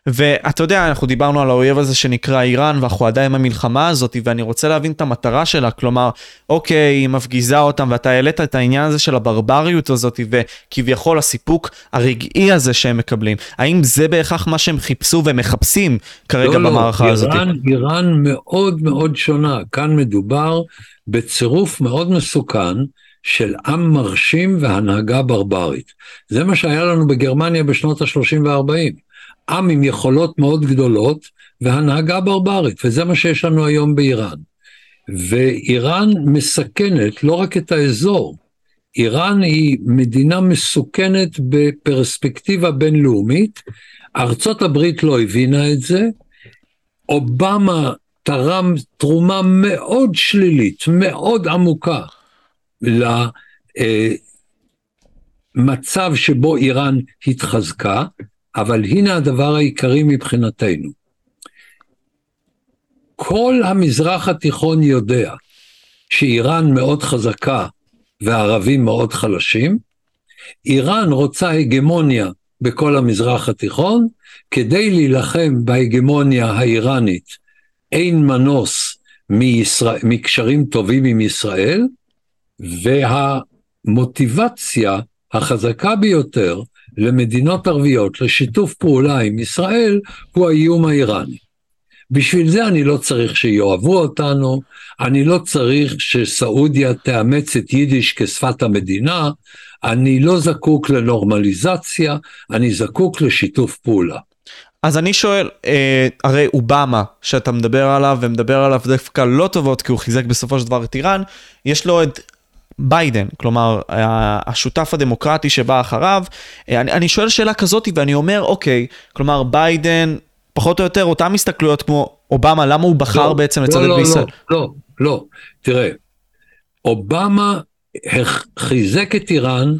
ואתה יודע, אנחנו דיברנו על האויב הזה שנקרא איראן, ואנחנו עדיין במלחמה הזאת, ואני רוצה להבין את המטרה שלה, כלומר, אוקיי, היא מפגיזה אותם, ואתה העלית את העניין הזה של הברבריות הזאת, וכביכול הסיפוק הרגעי הזה שהם מקבלים. האם זה בהכרח מה שהם חיפשו ומחפשים כרגע לא, לא במערכה לא, הזאת? איראן, איראן מאוד מאוד שונה. כאן מדובר בצירוף מאוד מסוכן. של עם מרשים והנהגה ברברית. זה מה שהיה לנו בגרמניה בשנות ה-30 וה-40. עם עם יכולות מאוד גדולות והנהגה ברברית, וזה מה שיש לנו היום באיראן. ואיראן מסכנת לא רק את האזור, איראן היא מדינה מסוכנת בפרספקטיבה בינלאומית, ארצות הברית לא הבינה את זה, אובמה תרם תרומה מאוד שלילית, מאוד עמוקה, למצב שבו איראן התחזקה, אבל הנה הדבר העיקרי מבחינתנו. כל המזרח התיכון יודע שאיראן מאוד חזקה והערבים מאוד חלשים, איראן רוצה הגמוניה בכל המזרח התיכון, כדי להילחם בהגמוניה האיראנית אין מנוס מישראל, מקשרים טובים עם ישראל, והמוטיבציה החזקה ביותר למדינות ערביות לשיתוף פעולה עם ישראל הוא האיום האיראני. בשביל זה אני לא צריך שיאהבו אותנו, אני לא צריך שסעודיה תאמץ את יידיש כשפת המדינה, אני לא זקוק לנורמליזציה, אני זקוק לשיתוף פעולה. אז אני שואל, אה, הרי אובמה, שאתה מדבר עליו, ומדבר עליו דווקא לא טובות, כי הוא חיזק בסופו של דבר את איראן, יש לו את ביידן, כלומר, השותף הדמוקרטי שבא אחריו. אה, אני, אני שואל שאלה כזאת ואני אומר, אוקיי, כלומר, ביידן, פחות או יותר אותן הסתכלויות כמו אובמה, למה הוא בחר לא, בעצם לצדד לא, לא, בישראל? לא, לא, לא, תראה, אובמה חיזק את איראן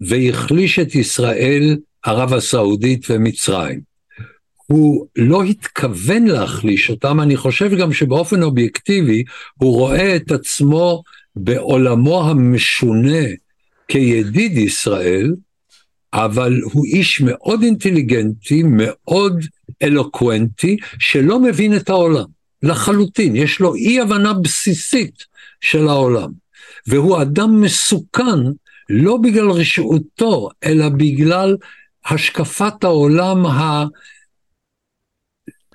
והחליש את ישראל, ערב הסעודית ומצרים. הוא לא התכוון להחליש אותם, אני חושב גם שבאופן אובייקטיבי הוא רואה את עצמו בעולמו המשונה כידיד ישראל, אבל הוא איש מאוד אינטליגנטי, מאוד אלוקוונטי, שלא מבין את העולם, לחלוטין, יש לו אי הבנה בסיסית של העולם. והוא אדם מסוכן לא בגלל רשעותו, אלא בגלל השקפת העולם ה...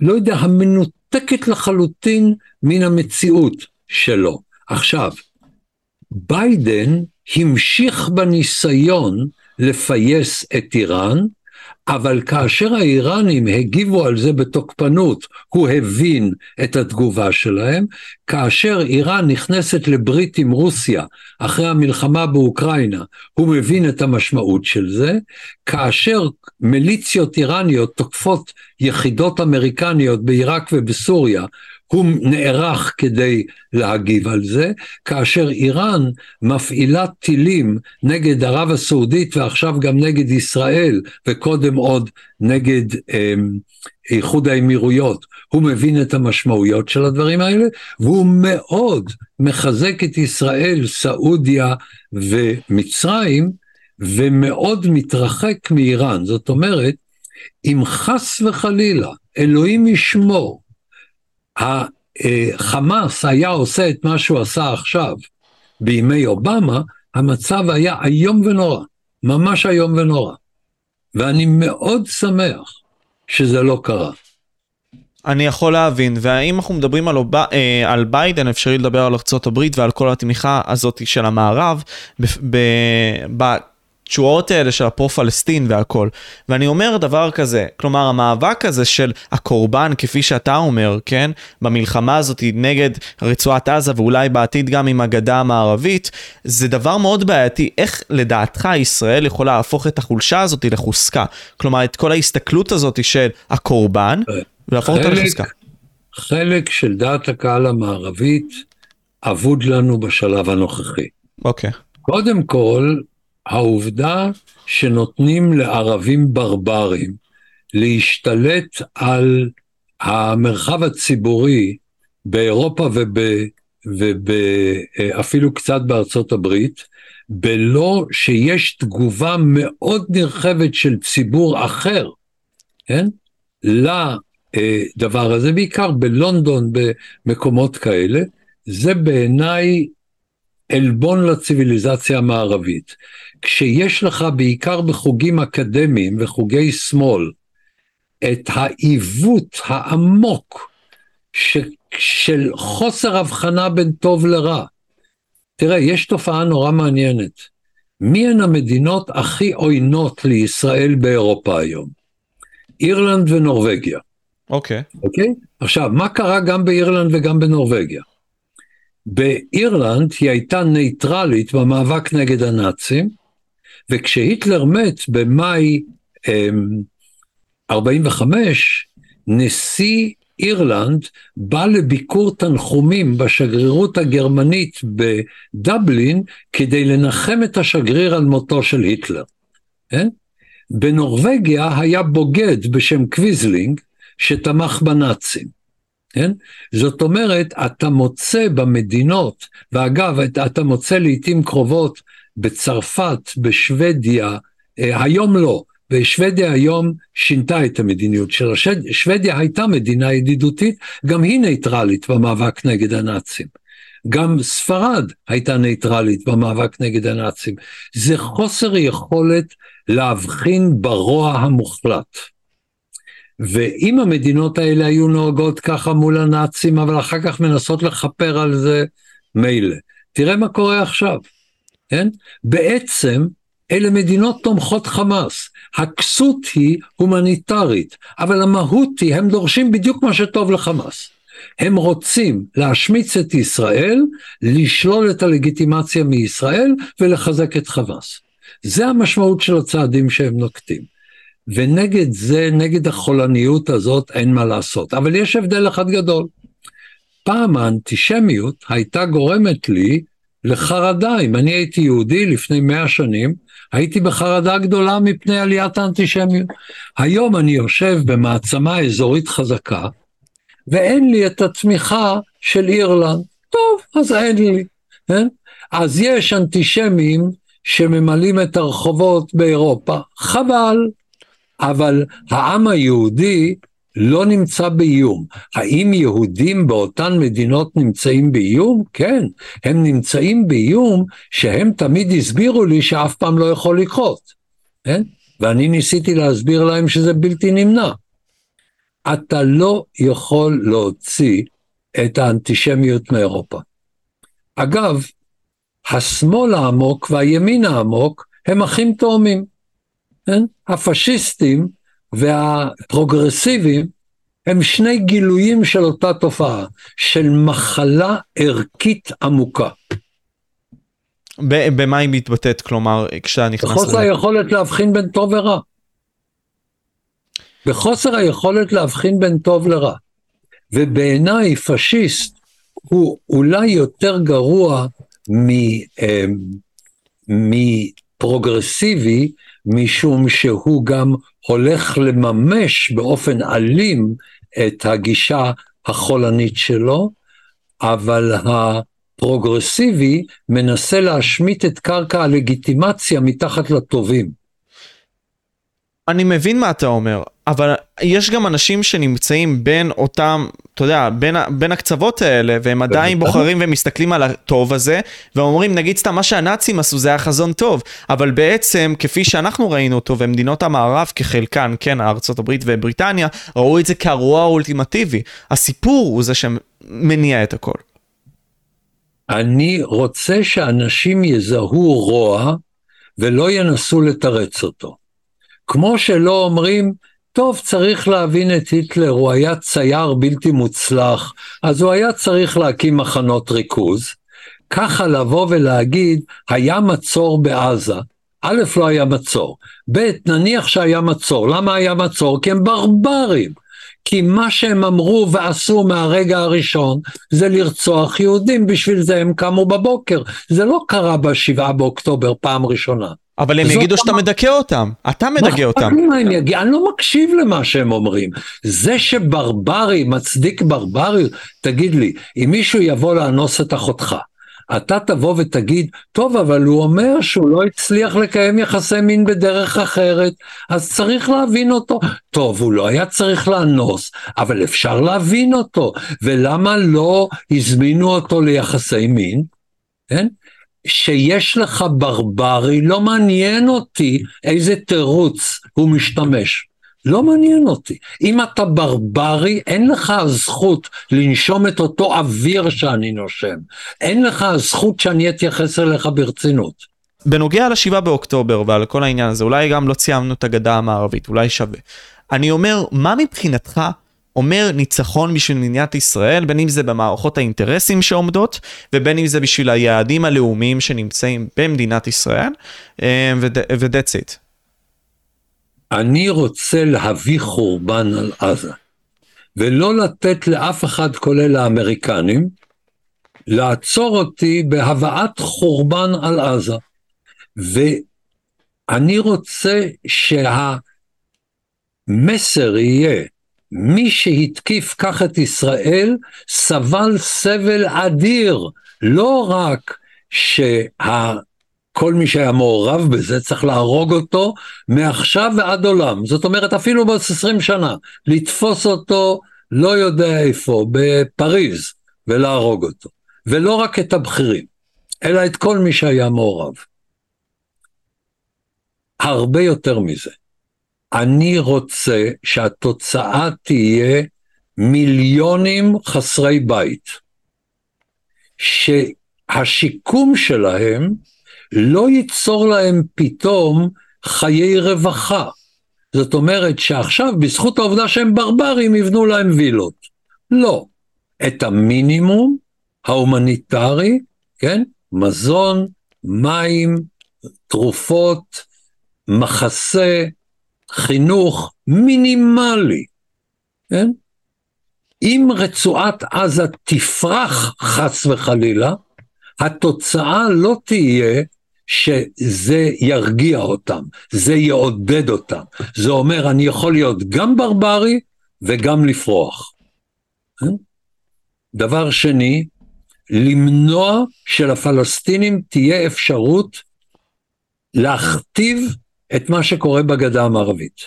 לא יודע, המנותקת לחלוטין מן המציאות שלו. עכשיו, ביידן המשיך בניסיון לפייס את איראן, אבל כאשר האיראנים הגיבו על זה בתוקפנות, הוא הבין את התגובה שלהם. כאשר איראן נכנסת לברית עם רוסיה אחרי המלחמה באוקראינה, הוא מבין את המשמעות של זה. כאשר מיליציות איראניות תוקפות יחידות אמריקניות בעיראק ובסוריה, הוא נערך כדי להגיב על זה, כאשר איראן מפעילה טילים נגד ערב הסעודית ועכשיו גם נגד ישראל, וקודם עוד נגד אה, איחוד האמירויות, הוא מבין את המשמעויות של הדברים האלה, והוא מאוד מחזק את ישראל, סעודיה ומצרים, ומאוד מתרחק מאיראן. זאת אומרת, אם חס וחלילה, אלוהים ישמור, החמאס היה עושה את מה שהוא עשה עכשיו בימי אובמה, המצב היה איום ונורא, ממש איום ונורא. ואני מאוד שמח שזה לא קרה. אני יכול להבין, והאם אנחנו מדברים על, אוב... אה, על ביידן, אפשרי לדבר על ארה"ב ועל כל התמיכה הזאת של המערב ב... ב... התשואות האלה של הפרו-פלסטין והכל. ואני אומר דבר כזה, כלומר המאבק הזה של הקורבן, כפי שאתה אומר, כן, במלחמה הזאת נגד רצועת עזה ואולי בעתיד גם עם הגדה המערבית, זה דבר מאוד בעייתי. איך לדעתך ישראל יכולה להפוך את החולשה הזאת לחוזקה? כלומר, את כל ההסתכלות הזאת של הקורבן, ולהפוך אותה לחוזקה. חלק של דעת הקהל המערבית אבוד לנו בשלב הנוכחי. אוקיי. Okay. קודם כל, העובדה שנותנים לערבים ברברים להשתלט על המרחב הציבורי באירופה ואפילו קצת בארצות הברית, בלא שיש תגובה מאוד נרחבת של ציבור אחר, כן? לדבר הזה, בעיקר בלונדון, במקומות כאלה, זה בעיניי עלבון לציוויליזציה המערבית. כשיש לך בעיקר בחוגים אקדמיים וחוגי שמאל את העיוות העמוק ש, של חוסר הבחנה בין טוב לרע. תראה, יש תופעה נורא מעניינת. מי הן המדינות הכי עוינות לישראל באירופה היום? אירלנד ונורבגיה. אוקיי. Okay. אוקיי? Okay? עכשיו, מה קרה גם באירלנד וגם בנורבגיה? באירלנד היא הייתה נייטרלית במאבק נגד הנאצים, וכשהיטלר מת במאי 45, אמ, נשיא אירלנד בא לביקור תנחומים בשגרירות הגרמנית בדבלין כדי לנחם את השגריר על מותו של היטלר. כן? בנורבגיה היה בוגד בשם קוויזלינג שתמך בנאצים. כן? זאת אומרת, אתה מוצא במדינות, ואגב, אתה מוצא לעיתים קרובות בצרפת, בשוודיה, אה, היום לא, ושוודיה היום שינתה את המדיניות שלה. שוודיה הייתה מדינה ידידותית, גם היא נייטרלית במאבק נגד הנאצים. גם ספרד הייתה נייטרלית במאבק נגד הנאצים. זה חוסר יכולת להבחין ברוע המוחלט. ואם המדינות האלה היו נוהגות ככה מול הנאצים, אבל אחר כך מנסות לכפר על זה, מילא. תראה מה קורה עכשיו, כן? בעצם אלה מדינות תומכות חמאס. הכסות היא הומניטרית, אבל המהות היא, הם דורשים בדיוק מה שטוב לחמאס. הם רוצים להשמיץ את ישראל, לשלול את הלגיטימציה מישראל ולחזק את חמאס. זה המשמעות של הצעדים שהם נוקטים. ונגד זה, נגד החולניות הזאת, אין מה לעשות. אבל יש הבדל אחד גדול. פעם האנטישמיות הייתה גורמת לי לחרדה. אם אני הייתי יהודי לפני מאה שנים, הייתי בחרדה גדולה מפני עליית האנטישמיות. היום אני יושב במעצמה אזורית חזקה, ואין לי את התמיכה של אירלנד. טוב, אז אין לי. כן? אז יש אנטישמים שממלאים את הרחובות באירופה. חבל, אבל העם היהודי לא נמצא באיום. האם יהודים באותן מדינות נמצאים באיום? כן, הם נמצאים באיום שהם תמיד הסבירו לי שאף פעם לא יכול לקרות, כן? ואני ניסיתי להסביר להם שזה בלתי נמנע. אתה לא יכול להוציא את האנטישמיות מאירופה. אגב, השמאל העמוק והימין העמוק הם אחים תאומים. כן? הפשיסטים והפרוגרסיביים הם שני גילויים של אותה תופעה, של מחלה ערכית עמוקה. במה היא מתבטאת? כלומר, כשאתה נכנס... בחוסר היכולת להבחין בין טוב ורע. בחוסר היכולת להבחין בין טוב לרע. ובעיניי פשיסט הוא אולי יותר גרוע אה, מפרוגרסיבי משום שהוא גם הולך לממש באופן אלים את הגישה החולנית שלו, אבל הפרוגרסיבי מנסה להשמיט את קרקע הלגיטימציה מתחת לטובים. אני מבין מה אתה אומר, אבל יש גם אנשים שנמצאים בין אותם, אתה יודע, בין, בין הקצוות האלה, והם עדיין בוחרים ומסתכלים על הטוב הזה, ואומרים, נגיד סתם, מה שהנאצים עשו זה היה חזון טוב, אבל בעצם, כפי שאנחנו ראינו אותו, ומדינות המערב כחלקן, כן, הברית ובריטניה, ראו את זה כרוע האולטימטיבי. הסיפור הוא זה שמניע את הכל. אני רוצה שאנשים יזהו רוע, ולא ינסו לתרץ אותו. כמו שלא אומרים, טוב, צריך להבין את היטלר, הוא היה צייר בלתי מוצלח, אז הוא היה צריך להקים מחנות ריכוז. ככה לבוא ולהגיד, היה מצור בעזה. א', לא היה מצור. ב', נניח שהיה מצור. למה היה מצור? כי הם ברברים. כי מה שהם אמרו ועשו מהרגע הראשון זה לרצוח יהודים, בשביל זה הם קמו בבוקר. זה לא קרה בשבעה באוקטובר פעם ראשונה. אבל הם יגידו שאתה מדכא אותם, אתה מדכא אותם. מה אני אגיד? אני לא מקשיב למה שהם אומרים. זה שברברי מצדיק ברבריות, תגיד לי, אם מישהו יבוא לאנוס את אחותך, אתה תבוא ותגיד, טוב, אבל הוא אומר שהוא לא הצליח לקיים יחסי מין בדרך אחרת, אז צריך להבין אותו. טוב, הוא לא היה צריך לאנוס, אבל אפשר להבין אותו. ולמה לא הזמינו אותו ליחסי מין? כן? שיש לך ברברי, לא מעניין אותי איזה תירוץ הוא משתמש. לא מעניין אותי. אם אתה ברברי, אין לך הזכות לנשום את אותו אוויר שאני נושם. אין לך הזכות שאני אתייחס אליך ברצינות. בנוגע לשבעה באוקטובר ועל כל העניין הזה, אולי גם לא ציימנו את הגדה המערבית, אולי שווה. אני אומר, מה מבחינתך אומר ניצחון בשביל מדינת ישראל, בין אם זה במערכות האינטרסים שעומדות, ובין אם זה בשביל היעדים הלאומיים שנמצאים במדינת ישראל, ו-that's it. אני רוצה להביא חורבן על עזה, ולא לתת לאף אחד, כולל האמריקנים, לעצור אותי בהבאת חורבן על עזה. ואני רוצה שהמסר יהיה, מי שהתקיף כך את ישראל, סבל סבל אדיר, לא רק שה... כל מי שהיה מעורב בזה צריך להרוג אותו מעכשיו ועד עולם. זאת אומרת, אפילו בעוד 20 שנה, לתפוס אותו לא יודע איפה, בפריז, ולהרוג אותו. ולא רק את הבכירים, אלא את כל מי שהיה מעורב. הרבה יותר מזה. אני רוצה שהתוצאה תהיה מיליונים חסרי בית, שהשיקום שלהם לא ייצור להם פתאום חיי רווחה. זאת אומרת שעכשיו בזכות העובדה שהם ברברים יבנו להם וילות. לא. את המינימום ההומניטרי, כן? מזון, מים, תרופות, מחסה, חינוך מינימלי, כן? אם רצועת עזה תפרח חס וחלילה, התוצאה לא תהיה שזה ירגיע אותם, זה יעודד אותם. זה אומר, אני יכול להיות גם ברברי וגם לפרוח. כן? דבר שני, למנוע שלפלסטינים תהיה אפשרות להכתיב את מה שקורה בגדה המערבית.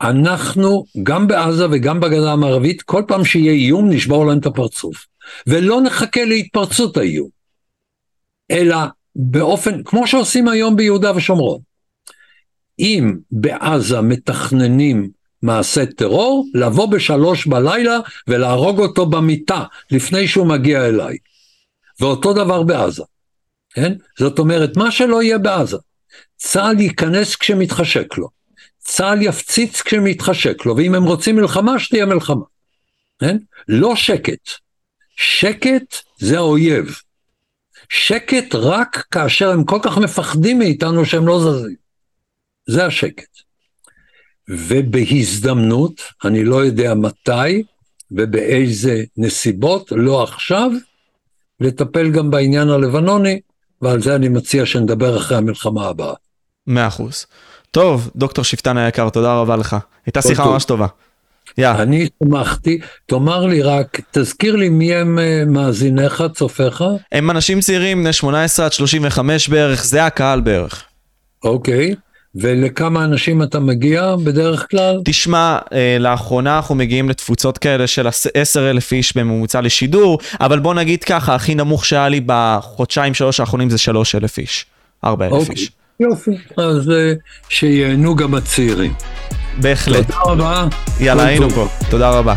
אנחנו, גם בעזה וגם בגדה המערבית, כל פעם שיהיה איום נשבור להם את הפרצוף. ולא נחכה להתפרצות האיום, אלא באופן, כמו שעושים היום ביהודה ושומרון. אם בעזה מתכננים מעשה טרור, לבוא בשלוש בלילה ולהרוג אותו במיטה לפני שהוא מגיע אליי. ואותו דבר בעזה, כן? זאת אומרת, מה שלא יהיה בעזה, צה"ל ייכנס כשמתחשק לו, צה"ל יפציץ כשמתחשק לו, ואם הם רוצים מלחמה, שתהיה מלחמה, כן? לא שקט. שקט זה האויב. שקט רק כאשר הם כל כך מפחדים מאיתנו שהם לא זזים. זה השקט. ובהזדמנות, אני לא יודע מתי ובאיזה נסיבות, לא עכשיו, לטפל גם בעניין הלבנוני, ועל זה אני מציע שנדבר אחרי המלחמה הבאה. מאה אחוז. טוב, דוקטור שפטן היקר, תודה רבה לך. הייתה שיחה ממש טובה. Yeah. אני שמחתי, תאמר לי רק, תזכיר לי מי הם אה, מאזיניך, צופיך? הם אנשים צעירים, בני 18 עד 35 בערך, זה הקהל בערך. אוקיי. Okay. ולכמה אנשים אתה מגיע בדרך כלל? תשמע, אה, לאחרונה אנחנו מגיעים לתפוצות כאלה של 10 אלף איש בממוצע לשידור, אבל בוא נגיד ככה, הכי נמוך שהיה לי בחודשיים שלוש האחרונים זה 3 אלף איש, 4 אלף אוקיי. איש. יופי, אז אה, שיהנו גם הצעירים. בהחלט. תודה רבה. יאללה, היינו פה. תודה רבה.